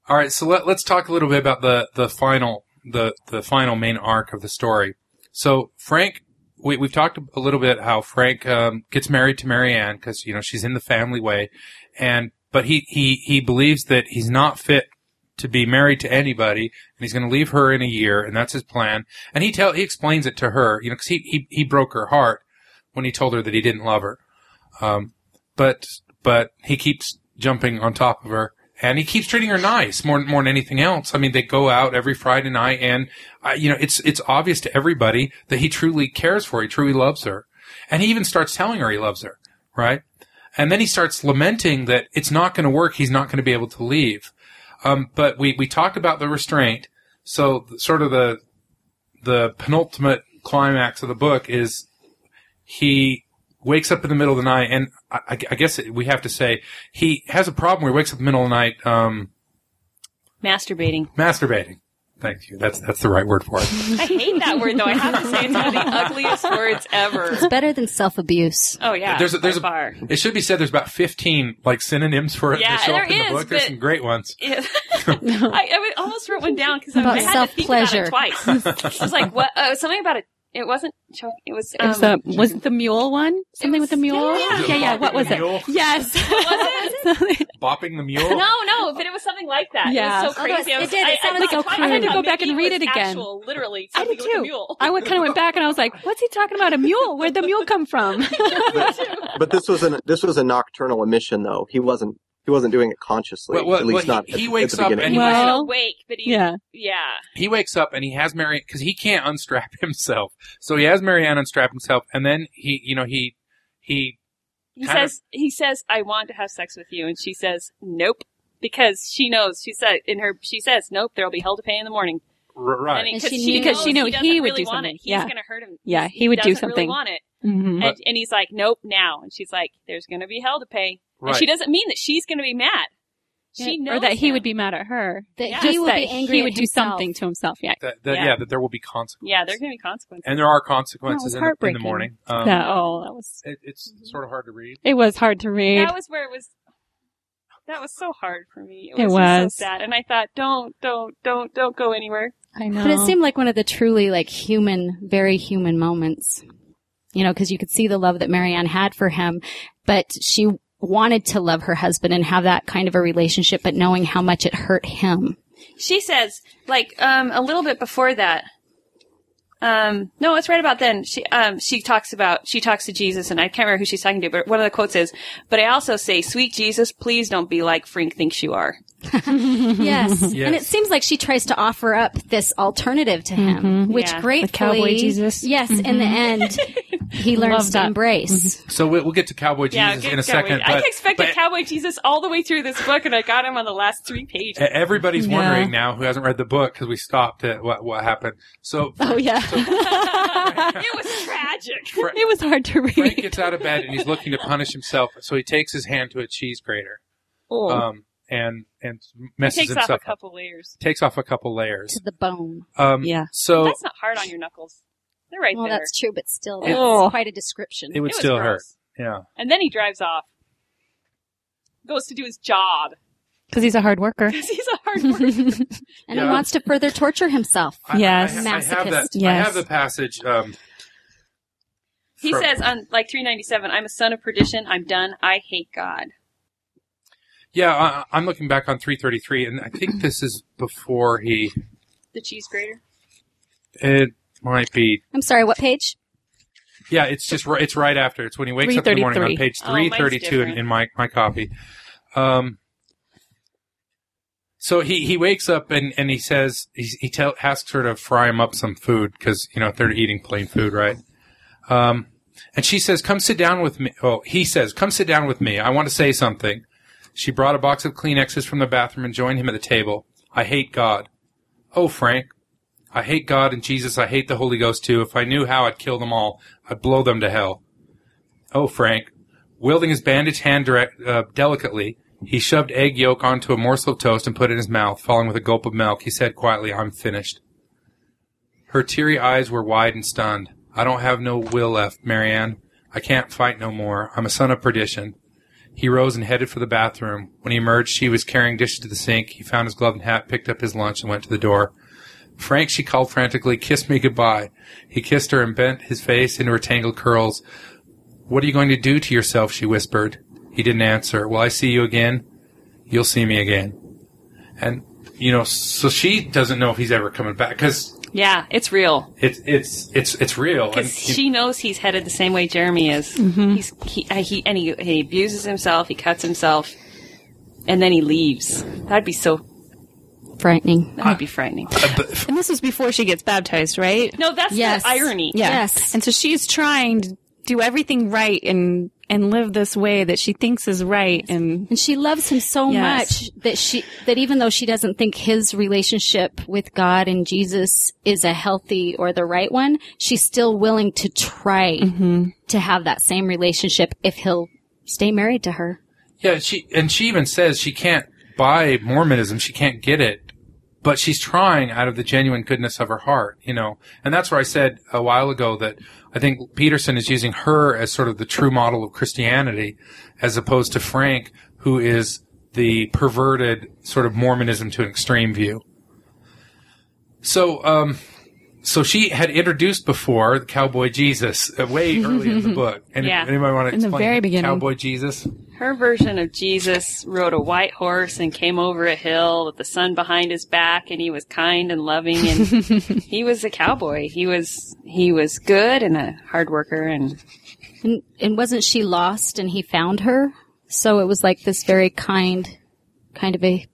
All right, so let, let's talk a little bit about the the final the the final main arc of the story. So Frank, we we've talked a little bit how Frank um, gets married to Marianne because you know she's in the family way, and but he he he believes that he's not fit to be married to anybody, and he's going to leave her in a year, and that's his plan. And he tell he explains it to her, you know, because he, he he broke her heart when he told her that he didn't love her. Um, but but he keeps jumping on top of her, and he keeps treating her nice more more than anything else. I mean, they go out every Friday night, and uh, you know, it's it's obvious to everybody that he truly cares for her, he truly loves her, and he even starts telling her he loves her, right? And then he starts lamenting that it's not going to work. He's not going to be able to leave. Um, but we we talked about the restraint. So sort of the the penultimate climax of the book is he wakes up in the middle of the night, and I, I I guess we have to say he has a problem where he wakes up in the middle of the night um, Masturbating. masturbating. Thank you. That's that's the right word for it. I hate that word though. I have to say it's one of the ugliest words ever. It's better than self abuse. Oh yeah. There's a- there's by a- far. It should be said there's about 15 like synonyms for it Yeah, that show there up in the is, book. There's but- some great ones. Yeah. I, I almost wrote one down because I About had to think about it twice. I was like, what? Uh, something about it. It wasn't. choke- It was. It was um, the, was it the mule one? Something with the mule? yeah. Is it yeah, yeah. What was it? Mule? Yes. was Bopping the mule. No, no, but it was something like that. Yeah. It was so it was- crazy. I it did. It I, sounded I, like I, a I croon. had to go back and read was it again. actual, literally, I something did with too. mule. I went kind of went back and I was like, "What's he talking about? A mule? Where'd the mule come from?" But this was an this was a nocturnal emission, though. He wasn't he wasn't doing it consciously. Well, well, at least well, not. he- at, he at wakes the up beginning. and he He wasn't Well- awake, but he. yeah. Yeah. he wakes up and he has Marianne because he can't unstrap himself. So he has Marianne unstrap himself, and then he, you know, he he He Kind of- says. He says, "I want to have sex with you," and she says, "Nope," because she knows. She said in her. She says, "Nope, there will be hell to pay in the morning." r- right. And And because she she, knew- knows Because she knew doesn't he would really do want something. It. He's Yeah. going to hurt him. Yeah, he would do something. Really want it. hmm And, and he's like, "Nope, now." And she's like, "There's going to be hell to pay." Right. And she doesn't mean that she's going to be mad. She knows or that he would be mad at her. That Yeah. he Just would that be angry. he at would do himself. something to himself. Yeah. that, that, yeah. Yeah. that there will be consequences. Yeah, there's going to be consequences. and there are consequences in, the, in the morning. Um, That- oh, that was. it, it's sort of hard to read. It was hard to read. that was where it was. That was so hard for me. It It was, just was. so sad, and I thought, don't, don't, don't, don't go anywhere. I know. But it seemed like one of the truly like human, very human moments. You know, because you could see the love that Marianne had for him, but she wanted to love her husband and have that kind of a relationship, but knowing how much it hurt him. She says, like, um, a little bit before that. Um, no, it's right about then. She, um, she talks about, she talks to Jesus, and I can't remember who she's talking to, but one of the quotes is, "But I also say, sweet Jesus, please don't be like Frank thinks you are." Yes. Yes. And it seems like she tries to offer up this alternative to him, mm-hmm. which Yeah. gratefully, The cowboy Jesus. yes, in the mm-hmm. end, he learns Love to that. embrace. Mm-hmm. So we, we'll get to Cowboy Yeah, Jesus get in a Cowboy- second. I expected but Cowboy Jesus all the way through this book, and I got him on the last three pages. everybody's Yeah. wondering now who hasn't read the book because we stopped at what what happened. So oh yeah. it was tragic. Fra- it was hard to read. Frank gets out of bed and he's looking to punish himself. So he takes his hand to a cheese grater. Oh. Um, and and messes Takes off a himself up. couple layers. Takes off a couple layers. To the bone. Um, Yeah. So That's not hard on your knuckles. They're right Well, there. that's true, but still, It- that's Oh. quite a description. it would It was still hurt. Yeah. And then he drives off. Goes to do his job. Because he's a hard worker. Because he's a hard worker. and Yeah. he wants to further torture himself. I- Yes. I, I, have that. Masochist. I have the passage. Um, He From- says on like 397, I'm a son of perdition. I'm done. I hate God. Yeah, I, I'm looking back on 333, and I think this is before he. The cheese grater. It might be. I'm sorry, what page? Yeah, it's just ri- it's right after. It's when he wakes up in the morning on 333. page Oh, 332 in, in my my copy. Um. So he, he wakes up and, and he says he he tell, asks her to fry him up some food because you know they're eating plain food, right? Um, and she says, "Come sit down with me." Oh, he says, "Come sit down with me. I want to say something." She brought a box of Kleenexes from the bathroom and joined him at the table. I hate God. Oh, Frank, I hate God and Jesus. I hate the Holy Ghost too. If I knew how, I'd kill them all. I'd blow them to hell. Oh, Frank, wielding his bandaged hand direct, uh, delicately, he shoved egg yolk onto a morsel of toast and put it in his mouth. Following with a gulp of milk, he said quietly, "I'm finished." Her teary eyes were wide and stunned. I don't have no will left, Marianne. I can't fight no more. I'm a son of perdition. He rose and headed for the bathroom. When he emerged, she was carrying dishes to the sink. He found his glove and hat, picked up his lunch, and went to the door. Frank, she called frantically, kiss me goodbye. He kissed her and bent his face into her tangled curls. What are you going to do to yourself? she whispered. He didn't answer. Will I see you again? You'll see me again. And, you know, so she doesn't know if he's ever coming back because Yeah, it's real. it's, it's, it's, it's real. And Because she knows he's headed the same way Jeremy is. Mm-hmm. He's he, uh, he and he, he abuses himself. He cuts himself, and then he leaves. That'd be so. Frightening. That would be frightening. And this was before she gets baptized, right? No, that's Yes. the irony. Yeah. Yes. And so she's trying to do everything right and and live this way that she thinks is right and And she loves him so Yes. much that she that even though she doesn't think his relationship with God and Jesus is a healthy or the right one, she's still willing to try mm-hmm. to have that same relationship if he'll stay married to her. Yeah, she and she even says she can't buy Mormonism. She can't get it, but she's trying out of the genuine goodness of her heart, you know. And that's where I said a while ago that I think Peterson is using her as sort of the true model of Christianity, as opposed to Frank, who is the perverted sort of Mormonism to an extreme view. So, um, so she had introduced before the cowboy Jesus uh, way early in the book. And Yeah. anybody want to In the explain very beginning. cowboy Jesus? Her version of Jesus rode a white horse and came over a hill with the sun behind his back, and he was kind and loving, and he was a cowboy. He was he was good and a hard worker, and And and wasn't she lost and he found her? So it was like this very kind kind of a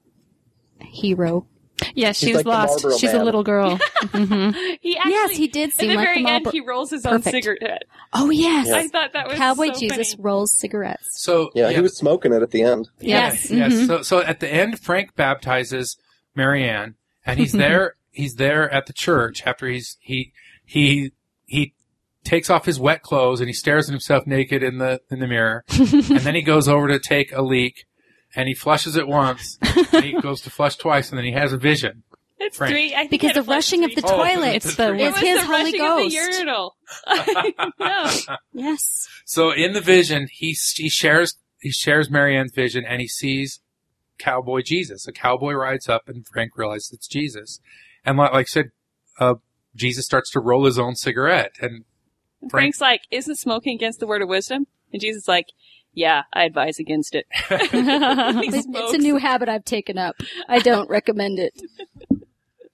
hero. Yeah, she He's was like lost. Marlboro She's a little girl. he actually Yes, he did seem at the like very the end he rolls his Perfect. own cigarette. Oh yes. I thought that was Cowboy so Jesus funny. rolls cigarettes. So Yeah, he was smoking it at the end. Yes. Yeah, yes. Mhm. So, so at the end, Frank baptizes Marianne, and he's there. he's there at the church after he's he he he takes off his wet clothes and he stares at himself naked in the in the mirror, and then he goes over to take a leak, and he flushes it once, and he goes to flush twice, and then he has a vision. It's Frank. three. I think Because the had a rushing of the Oh, times. toilet it's the It is was his the Holy rushing Ghost. Of the urinal. I. Yes. So in the vision, he he shares he shares Marianne's vision, and he sees cowboy Jesus. A cowboy rides up, and Frank realizes it's Jesus. And like, like I said, uh, Jesus starts to roll his own cigarette, and And Frank- Frank's like, "Isn't smoking against the word of wisdom?" And Jesus is like, "Yeah, I advise against it." It's, it's a new habit I've taken up. I don't recommend it.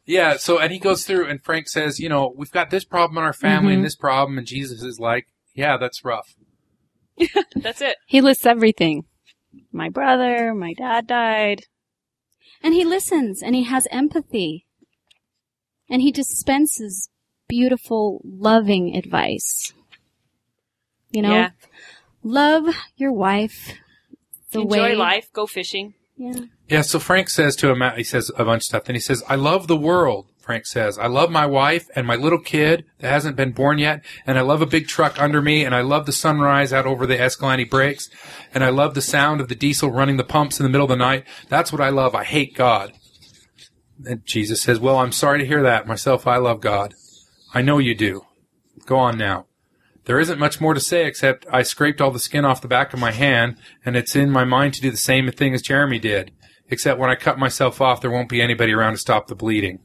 yeah. So and he goes through, and Frank says, you know, we've got this problem in our family Mhm. and this problem, and Jesus is like, yeah, that's rough. That's it. he lists everything. My brother, my dad died. And he listens and he has empathy. And he dispenses beautiful, loving advice. You know, Yeah. Love your wife the Enjoy way life. Go fishing. Yeah. Yeah, so Frank says to him, he says a bunch of stuff. Then he says, I love the world, Frank says. I love my wife and my little kid that hasn't been born yet. And I love a big truck under me. And I love the sunrise out over the Escalante breaks. And I love the sound of the diesel running the pumps in the middle of the night. That's what I love. I hate God. And Jesus says, Well, I'm sorry to hear that. Myself, I love God. I know you do. Go on now. There isn't much more to say except I scraped all the skin off the back of my hand, and it's in my mind to do the same thing as Jeremy did. Except when I cut myself off, there won't be anybody around to stop the bleeding.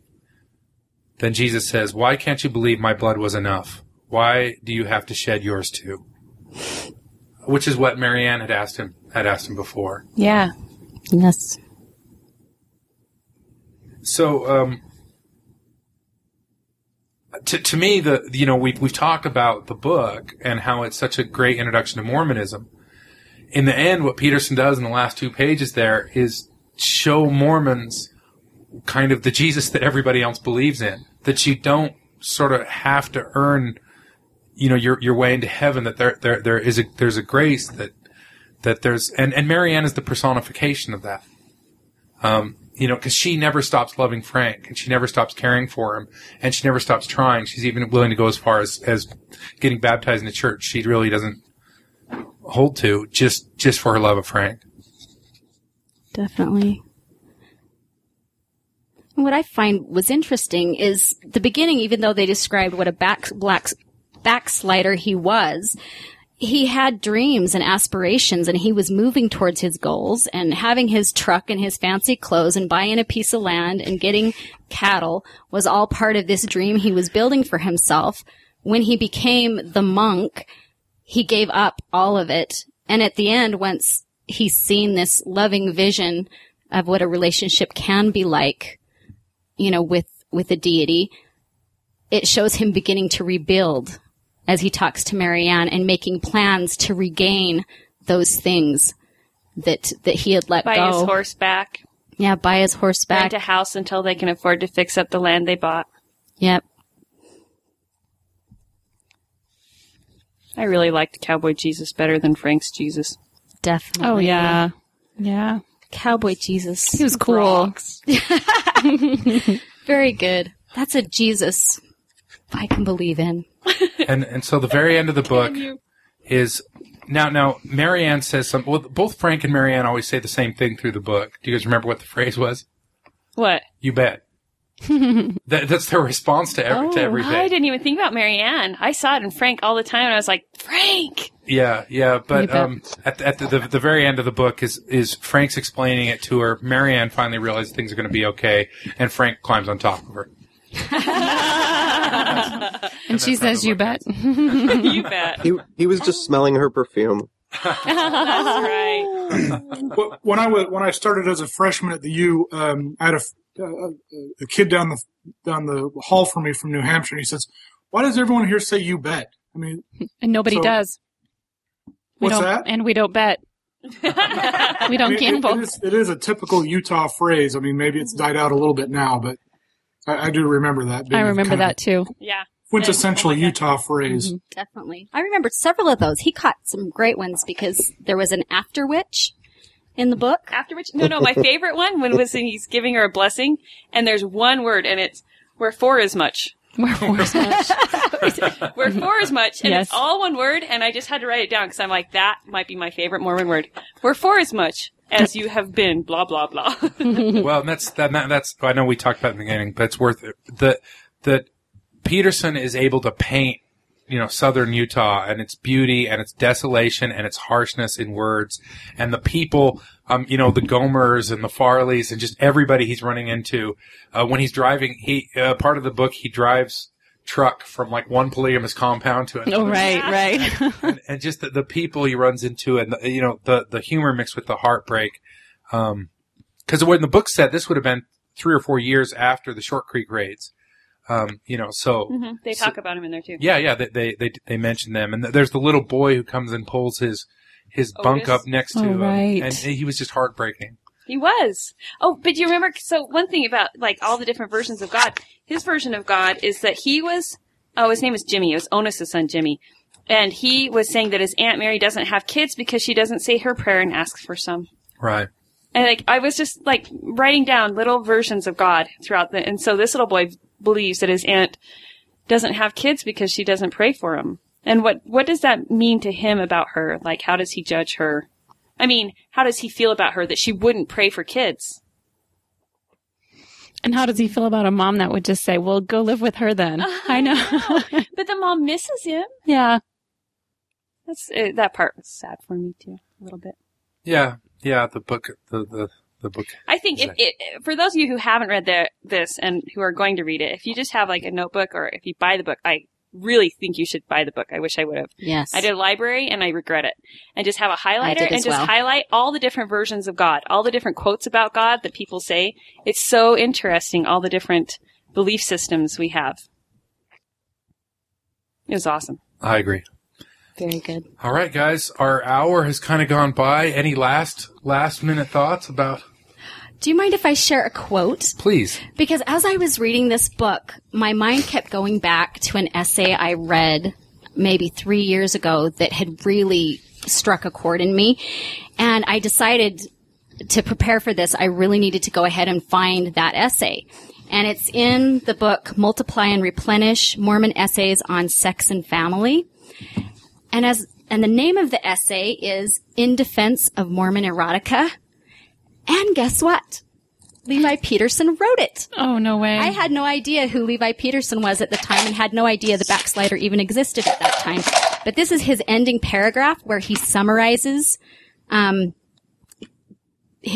Then Jesus says, Why can't you believe my blood was enough? why do you have to shed yours too? Which is what Marianne had asked him had asked him before. Yeah. Yes. So, um, to, to me, the you know we've we've talked about the book and how it's such a great introduction to Mormonism. In the end, what Peterson does in the last two pages there is show Mormons kind of the Jesus that everybody else believes in. That you don't sort of have to earn, you know, your your way into heaven. That there there there is a there's a grace that that there's and and Marianne is the personification of that. Um, you know, because she never stops loving Frank and she never stops caring for him and she never stops trying. She's even willing to go as far as, as getting baptized in the church. She really doesn't hold to just, just for her love of Frank. Definitely. What I find was interesting is the beginning, even though they described what a back, black, backslider he was, he had dreams and aspirations and he was moving towards his goals and having his truck and his fancy clothes and buying a piece of land and getting cattle was all part of this dream he was building for himself. When he became the monk, he gave up all of it. And at the end, once he's seen this loving vision of what a relationship can be like, you know, with, with a deity, it shows him beginning to rebuild as he talks to Marianne and making plans to regain those things that that he had let go. Buy his horse back. Yeah, buy his horse back. Rent a house until they can afford to fix up the land they bought. Yep. I really liked Cowboy Jesus better than Frank's Jesus. Definitely. Oh yeah. Yeah. Cowboy Jesus. He was cool. Very good. That's a Jesus I can believe in. And, and so the very end of the book is now, now Marianne says something. Well, both Frank and Marianne always say the same thing through the book. Do you guys remember what the phrase was? What? You bet. that, that's their response to, every, to I didn't even think about Marianne. I saw it in Frank all the time, and I was like, Frank. Yeah, yeah, but um, at, the, at the, the the very end of the book is is Frank's explaining it to her. Marianne finally realizes things are going to be okay, and Frank climbs on top of her. And she says, "You bet." you bet. He he was just smelling her perfume. That's right. When I was when I started as a freshman at the U, um, I had uh, uh, a kid down the down the hall from me from New Hampshire. And he says, "Why does everyone here say you bet?" I mean, And nobody So- does. We what's don't, that? And we don't bet. We don't mean, it- gamble. it, is, it is a typical Utah phrase. I mean, maybe it's mm-hmm. died out a little bit now, but I, I do remember that. I remember that too. yeah. quintessential my God. Utah phrase. Mm-hmm, definitely. I remember several of those. He caught some great ones because there was an after witch in the book. After which, no, no, my favorite one when was he's giving her a blessing, and there's one word, and it's "where for as much." We're forced much. Where for as much, and Yes. it's all one word, and I just had to write it down because I'm like, that might be my favorite Mormon word. Where for as much as you have been, blah blah blah. well, that's that, that. That's I know we talked about it in the beginning, but it's worth it. That that Peterson is able to paint, you know, southern Utah and its beauty and its desolation and its harshness in words, and the people, um, you know, the Gomers and the Farleys and just everybody he's running into uh, when he's driving. He uh, part of the book he drives truck from like one polygamous compound to another oh, right, right. and, and just the, the people he runs into and the, you know the the humor mixed with the heartbreak um because when the book said this would have been three or four years after the short creek raids um you know so Mhm. They So- talk about him in there too. yeah yeah they they they, they mention them and th- there's the little boy who comes and pulls his his bunk up next to Oh, him right. and he was just heartbreaking He was. Oh, but you remember? So one thing about like all the different versions of God, his version of God is that he was. Oh, his name is Jimmy. It was Onus' son, Jimmy, and he was saying that his aunt Mary doesn't have kids because she doesn't say her prayer and asks for some. right And like I was just like writing down little versions of God throughout the. And so this little boy believes that his aunt doesn't have kids because she doesn't pray for him. And what what does that mean to him about her? Like, how does he judge her? I mean, how does he feel about her that she wouldn't pray for kids? and how does he feel about a mom that would just say, "Well, go live with her then"? I know. But the mom misses him. yeah. That's uh, that part was sad for me too, a little bit. yeah yeah the book the the, the book I think if it, for those of you who haven't read the, this and who are going to read it, if you just have like a notebook or if you buy the book, I really think you should buy the book. I wish I would have. Yes. I did a library and I regret it. And just have a highlighter and just well. highlight all the different versions of God, all the different quotes about God that people say. It's so interesting, all the different belief systems we have. It was awesome. I agree. Very good. All right, guys, our hour has kind of gone by. Any last last minute thoughts about? Do you mind if I share a quote? Please. Because as I was reading this book, my mind kept going back to an essay I read maybe three years ago that had really struck a chord in me. And I decided to prepare for this, I really needed to go ahead and find that essay. And it's in the book Multiply and Replenish Mormon Essays on Sex and Family. And as and the name of the essay is In Defense of Mormon Erotica. And guess what? Levi Peterson wrote it. Oh, no way. I had no idea who Levi Peterson was at the time and had no idea the backslider even existed at that time. But this is his ending paragraph where he summarizes, um,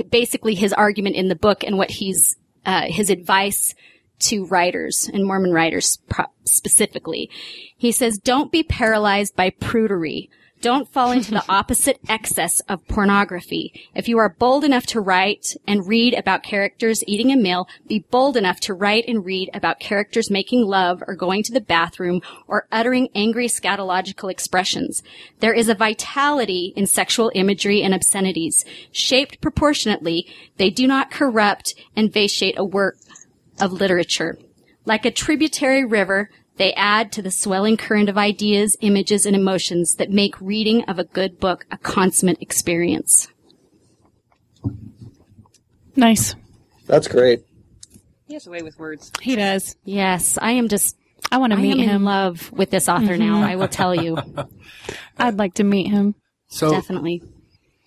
basically his argument in the book and what he's, uh, his advice to writers and Mormon writers pro- specifically. He says, don't be paralyzed by prudery. Don't fall into the opposite excess of pornography. If you are bold enough to write and read about characters eating a meal, be bold enough to write and read about characters making love or going to the bathroom or uttering angry scatological expressions. There is a vitality in sexual imagery and obscenities. Shaped proportionately, they do not corrupt and vitiate a work of literature. Like a tributary river, they add to the swelling current of ideas, images, and emotions that make reading of a good book a consummate experience. nice. That's great. He has a way with words. He does. Yes, I am just, I want to I meet am in him. love with this author now, mm-hmm. I will tell you. I'd like to meet him. So Definitely.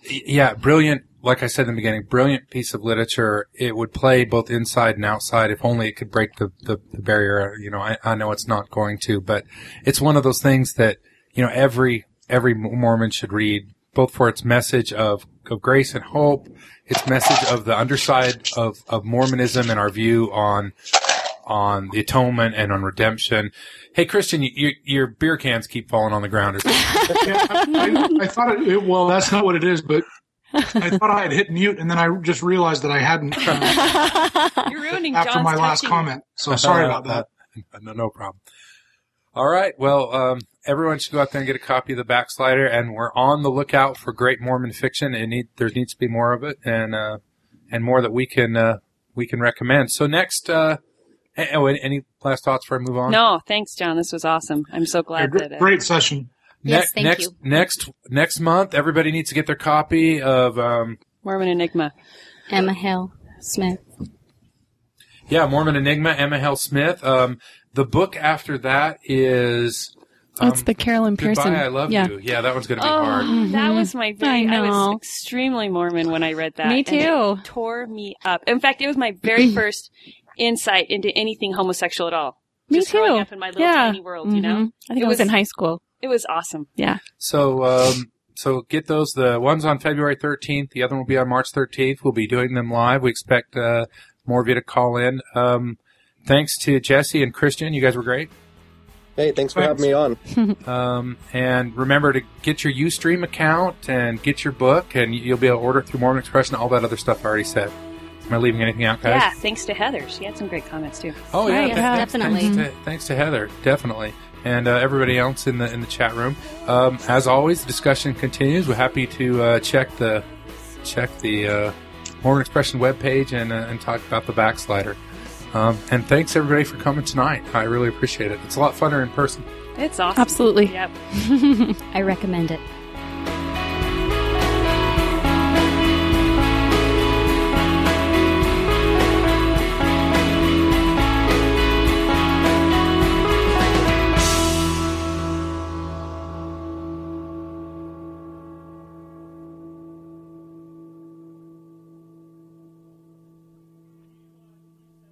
yeah, brilliant. Like I said in the beginning, brilliant piece of literature. It would play both inside and outside. If only it could break the, the, the barrier. You know, I, I know it's not going to, but it's one of those things that, you know, every, every Mormon should read, both for its message of, of grace and hope, its message of the underside of, of Mormonism and our view on, on the atonement and on redemption. Hey, Christian, you, your, your beer cans keep falling on the ground. I, I, I thought it, it- well, that's not what it is, but I thought I had hit mute, and then I just realized that I hadn't uh, You're ruining after John's my last touching. comment. So sorry about that. no, no problem. All right. Well, um, everyone should go out there and get a copy of the Backslider, and we're on the lookout for great Mormon fiction. It need, there needs to be more of it, and uh, and more that we can uh, we can recommend. So next, uh, oh, any, any last thoughts before I move on? No, thanks, John. This was awesome. I'm so Yeah, glad that. Uh, great session. Yes, thank next, you. next, next month, everybody needs to get their copy of um, Mormon Enigma. Emma Hill Smith. yeah, Mormon Enigma, Emma Hale Smith. Um, the book after that is That's um, the Carol Lynn Pearson. Goodbye, I love yeah. you. Yeah, that one's going to be Oh, hard. that was my very. I I, was extremely Mormon when I read that. Me and too. it tore me up. In fact, it was my very first insight into anything homosexual at all. Me Just growing too. up in my little Yeah. tiny world, you know. Mhm. I think It it was was- in high school. It was awesome. Yeah. So, um, so get those. The one's on February 13th. The other one will be on March 13th. We'll be doing them live. We expect uh, more of you to call in. Um, thanks to Jesse and Christian. You guys were great. Hey, thanks for having me on. Um, and remember to get your Ustream account and get your book, and you'll be able to order it through Mormon Express and all that other stuff I already said. Am I leaving anything out, guys? Yeah, thanks to Heather. She had some great comments too. Oh yeah, Right, th- yeah, definitely. Thanks to, thanks to Heather, definitely, and uh, everybody else in the in the chat room. Um, as always, the discussion continues. We're happy to uh, check the check the uh, Mormon Expression webpage and uh, and talk about the backslider. Um, and thanks everybody for coming tonight. I really appreciate it. It's a lot funner in person. It's awesome. Absolutely. Yep. I recommend it.